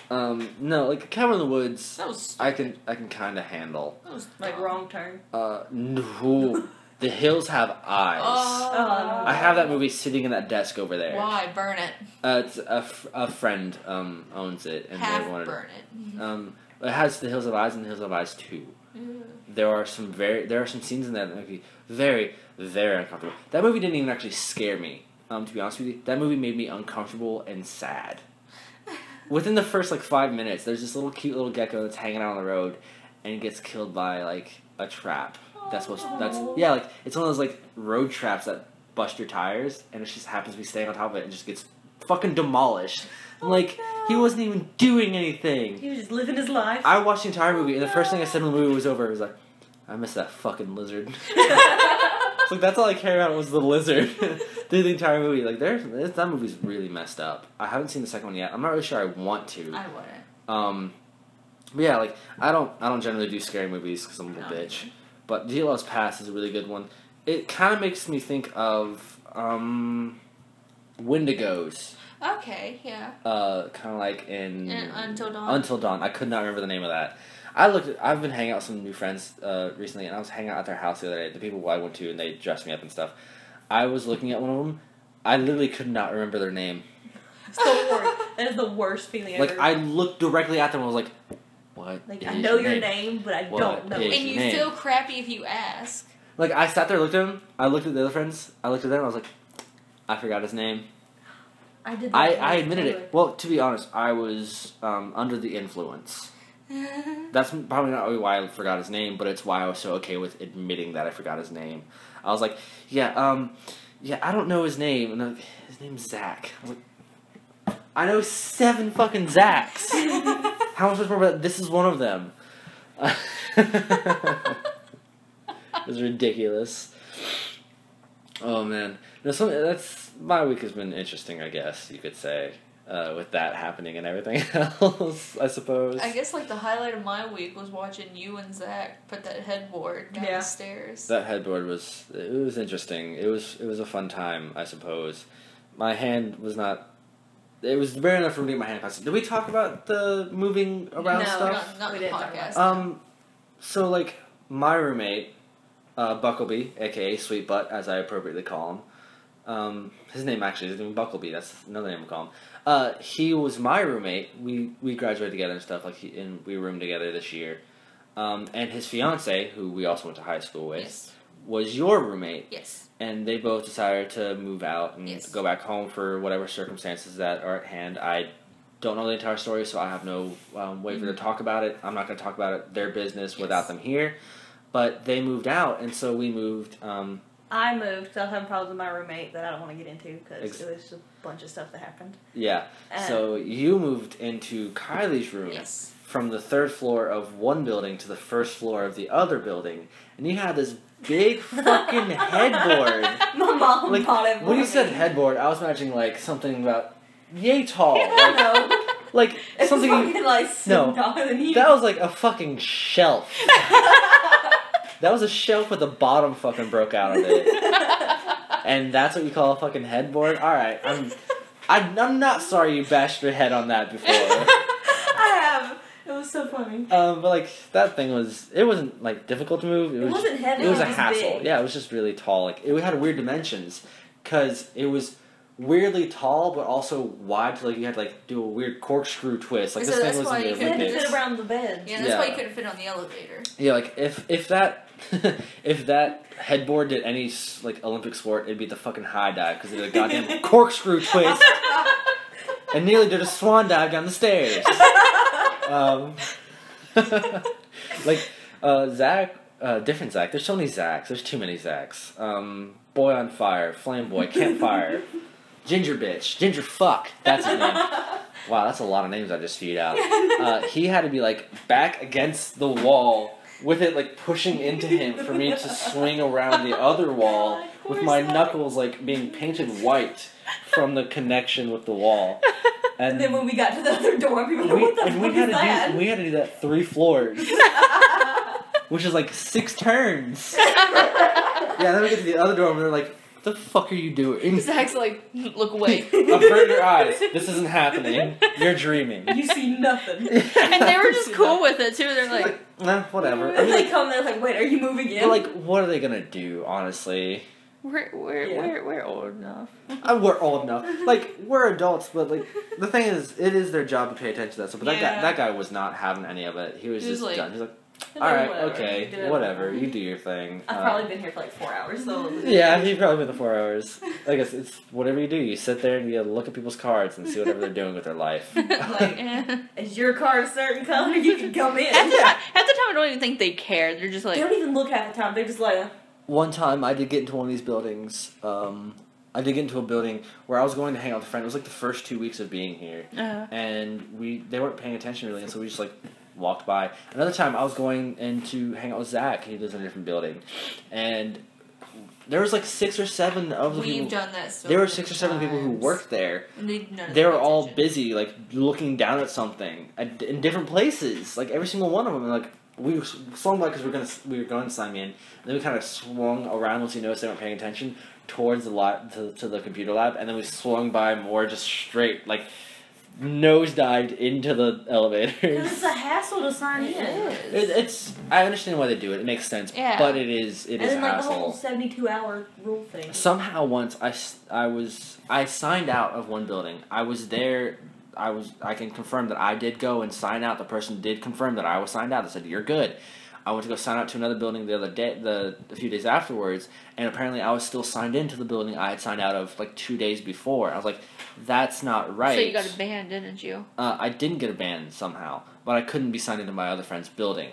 Um, no, like Cabin in the Woods. that was I can I can kind of handle. that was Like wrong turn. Uh, no, The Hills Have Eyes. Oh, I have that movie sitting in that desk over there. Why burn it? Uh, it's a, f- a friend um owns it and Half they wanted. To burn it. Um, it has The Hills of Eyes and The Hills of Eyes Two. Ew. there are some very there are some scenes in that that make me very very uncomfortable. That movie didn't even actually scare me. Um, to be honest with you, that movie made me uncomfortable and sad. Within the first like five minutes, there's this little cute little gecko that's hanging out on the road, and gets killed by like a trap. That's supposed that's yeah like it's one of those like road traps that bust your tires, and it just happens to be staying on top of it and just gets fucking demolished. I'm like he wasn't even doing anything. He was just living his life. I watched the entire movie, and the first thing I said when the movie was over was like, "I miss that fucking lizard." it's like that's all I care about was the lizard through the entire movie. Like, there's that movie's really messed up. I haven't seen the second one yet. I'm not really sure I want to. I wouldn't. Um, but yeah, like I don't I don't generally do scary movies because I'm a little No, bitch. either. But Dyatlov Pass is a really good one. It kind of makes me think of um, Wendigos. Okay, yeah. Uh, kind of like in And Until Dawn. Until Dawn. I could not remember the name of that. I looked. At, I've been hanging out with some new friends uh, recently, and I was hanging out at their house the other day. The people I went to, and they dressed me up and stuff. I was looking at one of them. I literally could not remember their name. It's the worst. That is the worst feeling Like ever. I looked directly at them. and was like, "What? like I know your name?" name, but I What don't know. and you name. feel crappy if you ask. Like I sat there, looked at him. I looked at the other friends. I looked at them. I was like, I forgot his name. I did. I, I admitted it. Well, to be honest, I was um, under the influence. That's probably not why I forgot his name, but it's why I was so okay with admitting that I forgot his name. I was like, yeah, um, yeah, I don't know his name, and like, his name's Zach. I was like, I know seven fucking Zachs. How am I supposed to remember that? This is one of them. it was ridiculous. Oh man, no, some, that's my week has been interesting. I guess you could say uh, with that happening and everything else. I suppose. I guess like the highlight of my week was watching you and Zach put that headboard down Yeah. the stairs. That headboard was it was interesting. It was it was a fun time, I suppose. My hand was not. It was rare enough for me to get my hand past. it. Did we talk about the moving around No, stuff? not not We the didn't talk podcast. about Um, so like my roommate, uh, Buckleby, aka Sweet Butt, as I appropriately call him. Um, his name actually isn't even Buckleby. That's another name we call him. Uh, he was my roommate. We we graduated together and stuff. Like he and we roomed together this year. Um, and his fiance, who we also went to high school with, yes. was your roommate. Yes. And they both decided to move out and Yes. go back home for whatever circumstances that are at hand. I don't know the entire story, so I have no um, way for them to talk about it. I'm not going to talk about it, their business, Yes. without them here. But they moved out, and so we moved. Um, I moved because I was having problems with my roommate that I don't want to get into because Ex- it was just a bunch of stuff that happened. yeah. So you moved into Kylie's room Yes. from the third floor of one building to the first floor of the other building, and you had this big fucking headboard. My mom Like, bought it When you said headboard, I was imagining like something about yay tall, like, like It's something. like No. no. than you. that was like a fucking shelf. That was a shelf with the bottom fucking broke out of it. and that's what you call a fucking headboard. All right, I'm, I, I'm not sorry you bashed your head on that before. I have. It was so funny. Um, but like that thing was, it wasn't like difficult to move. It, It was, wasn't heavy. it was a just hassle. big. Yeah, it was just really tall. Like it had weird dimensions, cause it was weirdly tall, but also wide. To, like you had to like do a weird corkscrew twist. Like So this thing that's was why you It couldn't didn't fit around the bed. Yeah, that's why you couldn't fit on the elevator. Yeah, like if if that if that headboard did any like Olympic sport, it'd be the fucking high dive because it did a goddamn corkscrew twist and nearly did a swan dive down the stairs. Um, like uh, Zach, uh, different Zach. There's so many Zachs. There's too many Zachs. Um, boy on fire, flame boy, campfire, ginger bitch, ginger fuck. That's his name. Wow, that's a lot of names I just feed out. Uh, he had to be like back against the wall with it like pushing into him for me to swing around the other wall with my knuckles like being painted white from the connection with the wall. And, And then when we got to the other door, people were we, like, what the fuck we had to that? do we had to do that three floors, which is like six turns. Yeah, then we get to the other door and they're like, "What the fuck are you doing?" Zach's like, look away. Avert your eyes. This isn't happening. You're dreaming. you see nothing. and they were just cool with it too. They're like, like, nah, whatever. I And mean, they like, come there like, wait, are you moving in? like, what are they gonna do? Honestly, we're we're Yeah. we're, we're old enough. Uh, we're old enough. Like, we're adults, but like, the thing is, it is their job to pay attention to that stuff. But that guy, that guy was not having any of it. He was He was just like- done. He's like, And all then right, whatever. okay, You did whatever. You do your thing. I've Uh, probably been here for like four hours, so. Yeah, he probably been the four hours. I guess it's whatever you do. You sit there and you look at people's cards and see whatever they're doing with their life. like, eh. Is your card a certain color? You can come in. Half the, time, half the time, I don't even think they care. They're just like. they don't even look half the time. They're just like, One time, I did get into one of these buildings. Um, I did get into a building where I was going to hang out with a friend. It was like the first two weeks of being here, uh, and we they weren't paying attention really, and so we just like walked by. Another time, I was going in to hang out with Zach. He lives in a different building, and there was like six or seven of the we've people. done that. So There were six or seven people who worked there, And they, they were all attention. busy, like looking down at something at, in different places. Like every single one of them. Like we swung by because we were gonna we were going to sign me in. And then we kind of swung around once we noticed they weren't paying attention towards the lab to, to the computer lab, and then we swung by more just straight like nosedived into the because it's a hassle to sign It in. is. It, it's I understand why they do it. It makes sense. Yeah. But it is it and is then a like the whole seventy-two hour rule thing. Somehow once I, I was I signed out of one building. I was there. I was I can confirm that I did go and sign out. The person did confirm that I was signed out. They said you're good. I went to go sign out to another building the other day, the a few days afterwards, and apparently I was still signed into the building I had signed out of like two days before. I was like, that's not right. So you got a didn't you? Uh, I didn't get a ban somehow, but I couldn't be signed into my other friend's building,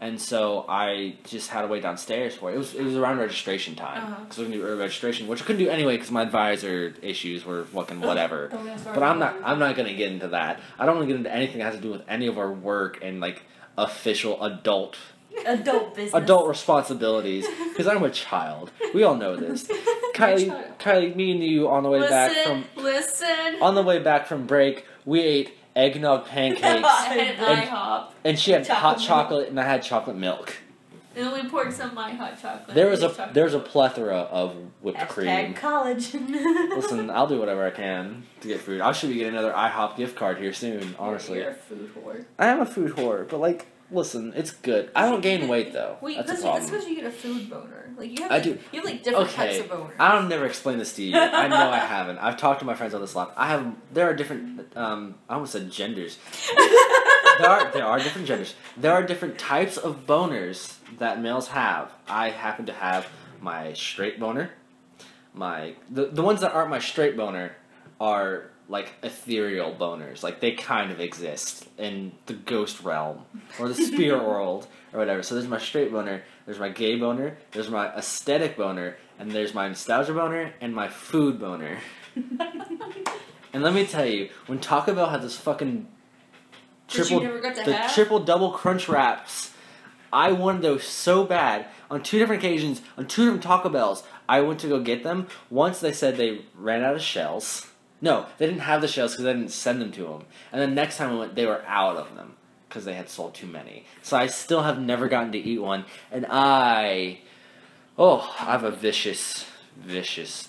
and so I just had to wait downstairs for it. It was it was around registration time Uh-huh. because we can do early registration, which I couldn't do anyway because my advisor issues were fucking whatever. Don't But I'm not I'm not gonna get into that. I don't want to get into anything that has to do with any of our work and like official adult adult business. adult responsibilities because I'm a child. We all know this. Kylie. Kylie, me and you on the way back from listen. on the way back from break, we ate eggnog pancakes. And- IHOP, And she had Chocolate hot milk. chocolate, and I had chocolate milk. and we poured some of my hot chocolate. There was a chocolate there's a plethora of whipped Hashtag cream. college. Listen, I'll do whatever I can to get food. I should be getting another IHOP gift card here soon. Honestly, You're a food whore. I am a food whore, but like, listen, it's good. I don't gain weight though. Well, That's that's problem. because you get a food boner. Like you have, I do. You have like different Okay, types of boners. I don't never explain this to you. I know I haven't. I've talked to my friends on this a lot. I have. There are different. Um, I almost said genders. there are there are different genders. There are different types of boners that males have. I happen to have my straight boner. My the the ones that aren't my straight boner are like ethereal boners. Like they kind of exist in the ghost realm or the spirit world or whatever. So there's my straight boner, there's my gay boner, there's my aesthetic boner, and there's my nostalgia boner and my food boner. And let me tell you, when Taco Bell had this fucking triple never got to the have? triple double crunch wraps. I wanted those so bad on two different occasions on two different Taco Bells. I went to go get them. Once they said they ran out of shells. No, they didn't have the shells because I didn't send them to them. And then next time I went, they were out of them because they had sold too many. So I still have never gotten to eat one. And I, oh, I have a vicious, vicious,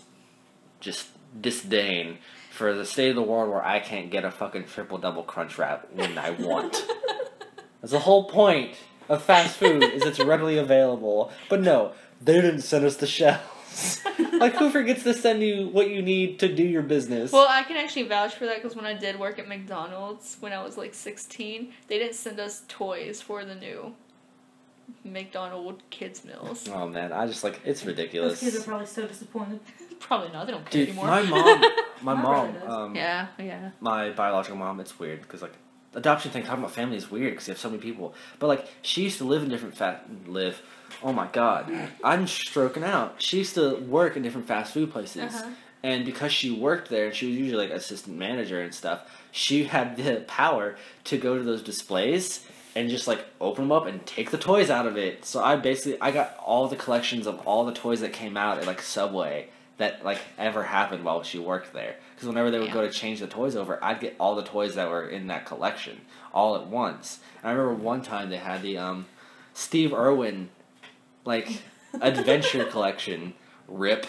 just disdain for the state of the world where I can't get a fucking triple double crunch wrap when I want. That's the whole point of fast food is it's readily available. But no, they didn't send us the shells. like who forgets to send you what you need to do your business? Well, I can actually vouch for that because when I did work at McDonald's when I was like 16, they didn't send us toys for the new McDonald kids meals. oh man, I just like it's Those ridiculous. kids are probably so disappointed. Probably not. They don't care Dude, anymore. my mom, my My mom, um, yeah, yeah. my biological mom, it's weird because like adoption thing, talking about family is weird because you have so many people. But like she used to live in different fat live. Oh my god, I'm stroking out. She used to work in different fast food places, Uh-huh. and because she worked there, and she was usually like assistant manager and stuff. She had the power to go to those displays and just like open them up and take the toys out of it. So I basically I got all the collections of all the toys that came out at like Subway that like ever happened while she worked there. Because whenever they would go to change the toys over, I'd get all the toys that were in that collection all at once. And I remember one time they had the um, Steve Irwin like adventure collection. Rip.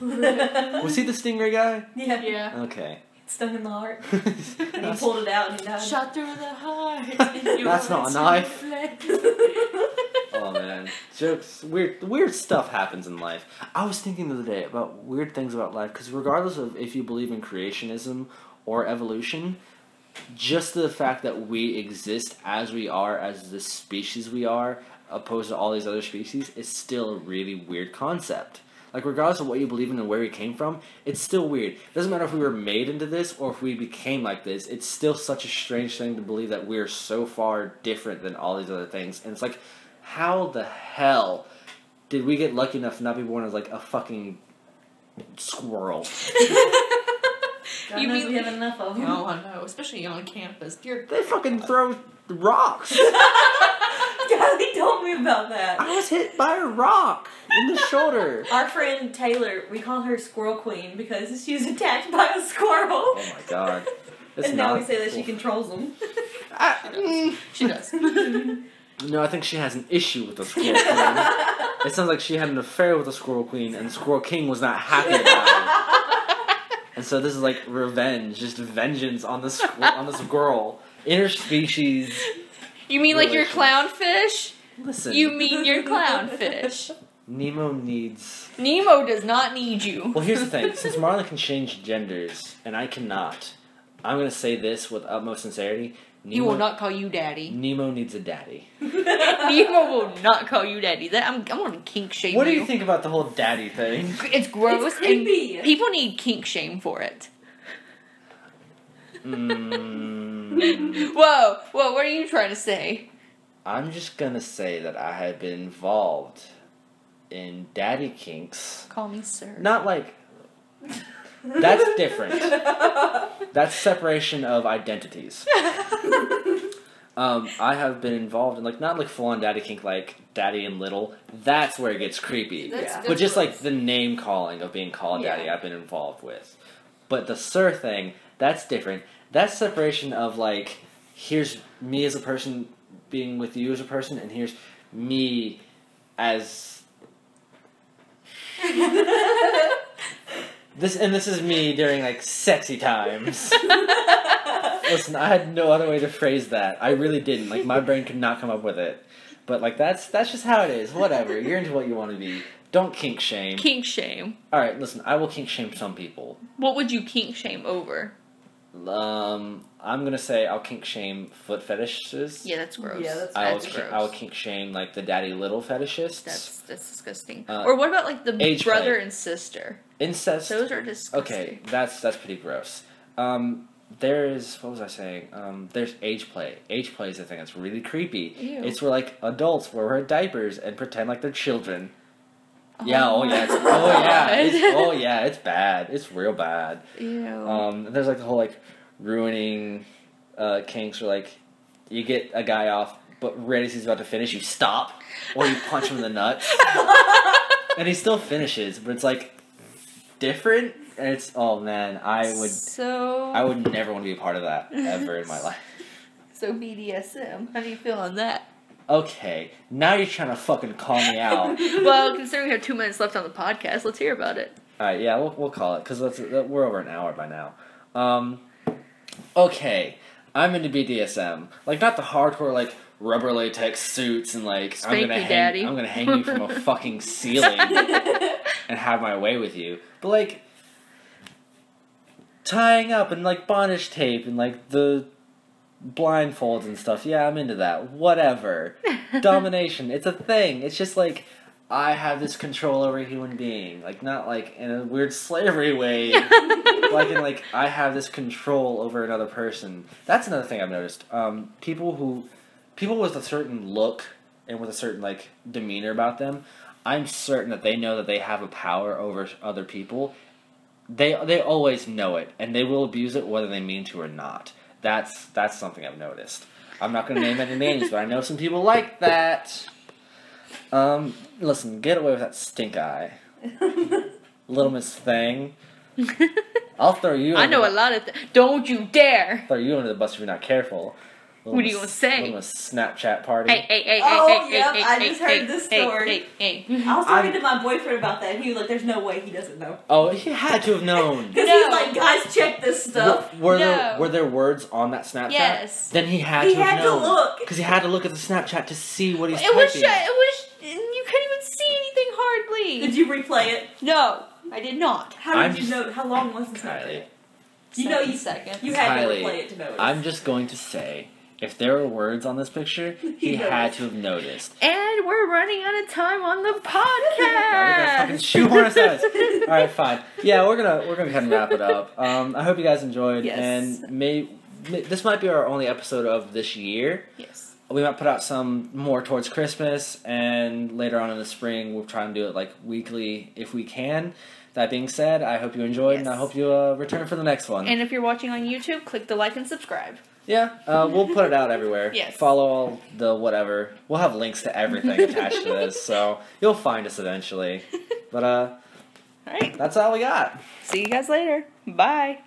Was he the Stingray guy? Yeah. Yeah. Okay. Stung in the heart. And he pulled it out and he died. Shot through the heart. That's not a knife. oh man, jokes. Weird, weird stuff happens in life. I was thinking the other day about weird things about life because regardless of if you believe in creationism or evolution, just the fact that we exist as we are, as the species we are, opposed to all these other species, is still a really weird concept. Like regardless of what you believe in and where we came from, it's still weird. It doesn't matter if we were made into this or if we became like this. It's still such a strange thing to believe that we're so far different than all these other things. And it's like, how the hell did we get lucky enough to not be born as like a fucking squirrel? God You knows mean- we have enough of them. Oh, I know, especially on campus. Dear They fucking throw rocks. Golly told me about that. I was hit by a rock in the shoulder. Our friend Taylor, we call her Squirrel Queen because she was attacked by a squirrel. Oh my god. It's and now we say that she controls them. I- mm, She does. no, I think she has an issue with the squirrel queen. It sounds like she had an affair with the squirrel queen, and the squirrel king was not happy about it. And so this is like revenge, just vengeance on the squ- on this girl, interspecies. You mean like your clownfish? Listen, You mean your clownfish? Nemo needs. Nemo does not need you. Well, here's the thing: since Marlin can change genders and I cannot, I'm gonna say this with utmost sincerity. Nemo, He will not call you daddy. Nemo needs a daddy. Nemo will not call you daddy. That I'm, I'm gonna kink shame What do you. you think about the whole daddy thing? It's gross It's creepy. and people need kink shame for it. Mm, Whoa, whoa, what are you trying to say? I'm just gonna say that I have been involved in daddy kinks. Call me sir. Not like that's different. That's separation of identities. Um, I have been involved in like not like full on daddy kink like daddy and little. That's where it gets creepy. Yeah. but just like the name calling of being called daddy, Yeah. I've been involved with. But the sir thing, that's different. That's separation of like, here's me as a person being with you as a person, and here's me as this, and this is me during like sexy times. Listen, I had no other way to phrase that. I really didn't. Like my brain could not come up with it. But like that's that's just how it is. Whatever. You're into what you want to be. Don't kink shame. kink shame. All right, listen. I will kink shame some people. What would you kink shame over? Um, I'm gonna say I'll kink shame foot fetishes. Yeah, that's gross. Yeah, that's- I will. that's Kink, gross. I will kink shame like the daddy little fetishists. That's that's disgusting. Uh, or what about like the age brother play. and sister? incest. Those are disgusting. Okay, that's that's pretty gross. Um, there's what was I saying? Um, there's age play. Age play is a thing that's really creepy. Ew. It's where like adults wear diapers and pretend like they're children. Yeah. Oh yeah. It's, oh yeah. It's, oh yeah. It's bad. It's real bad. Ew. Um, and there's like the whole like ruining uh, kinks or like you get a guy off, but right as he's about to finish, you stop or you punch him in the nuts, and he still finishes, but it's like different. And it's oh man, I would So I would never want to be a part of that ever in my life. So BDSM. How do you feel on that? Okay, now you're trying to fucking call me out. well, considering we have two minutes left on the podcast, let's hear about it. All right, yeah, we'll we'll call it because we're over an hour by now. Um, okay, I'm into BDSM, like not the hardcore like rubber latex suits and like Spank I'm gonna hang daddy. I'm gonna hang you from a fucking ceiling and have my way with you, but like tying up and like bondage tape and like the blindfolds and stuff. Yeah, I'm into that. Whatever. Domination. It's a thing. It's just like I have this control over a human being. Like not like in a weird slavery way. like in like I have this control over another person. That's another thing I've noticed. Um, people who people with a certain look and with a certain like demeanor about them, I'm certain that they know that they have a power over other people. They they always know it and they will abuse it whether they mean to or not. That's that's something I've noticed. I'm not going to name any names, but I know some people like that. Um, listen, get away with that stink eye, little Miss Thing. I'll throw you. I know the- a lot of. Th- Don't you dare! throw you under the bus if you're not careful. Little What are you Miss- gonna say? Little Snapchat party. Hey, hey, hey, Oh, hey, hey, yep, hey, I hey, just hey, heard this hey, story. Hey, hey, I was talking I'm- to my boyfriend about that, and he was like, "There's no way he doesn't know." Oh, he had to have known. Because No. he's like, "Guys, check this stuff." Were, were No. there were there words on that Snapchat? Yes. Then he had He to have had to look. because he had to look at the Snapchat to see what he's It was. typing. Sh- it was. You couldn't even see anything hardly. Did you replay it? No, I did not. How did I'm you know? How long was the Kylie, Snapchat? You know, you seconds. You had Kylie, to replay it to notice. I'm just going to say, if there were words on this picture, he had to have noticed. And we're running out of time on the Now they're fucking podcast. shoehorn us. All right, fine. Yeah, we're gonna we're gonna kind of wrap it up. Um, I hope you guys enjoyed, Yes. and may, may this might be our only episode of this year. yes. We might put out some more towards Christmas, and later on in the spring, we'll try and do it like weekly if we can. That being said, I hope you enjoyed, and I hope you uh, return for the next one. And if you're watching on YouTube, click the like and subscribe. Yeah, uh, we'll put it out everywhere. Yes. Follow all the whatever. We'll have links to everything attached to this, so you'll find us eventually. But uh, All right. that's all we got. See you guys later. Bye.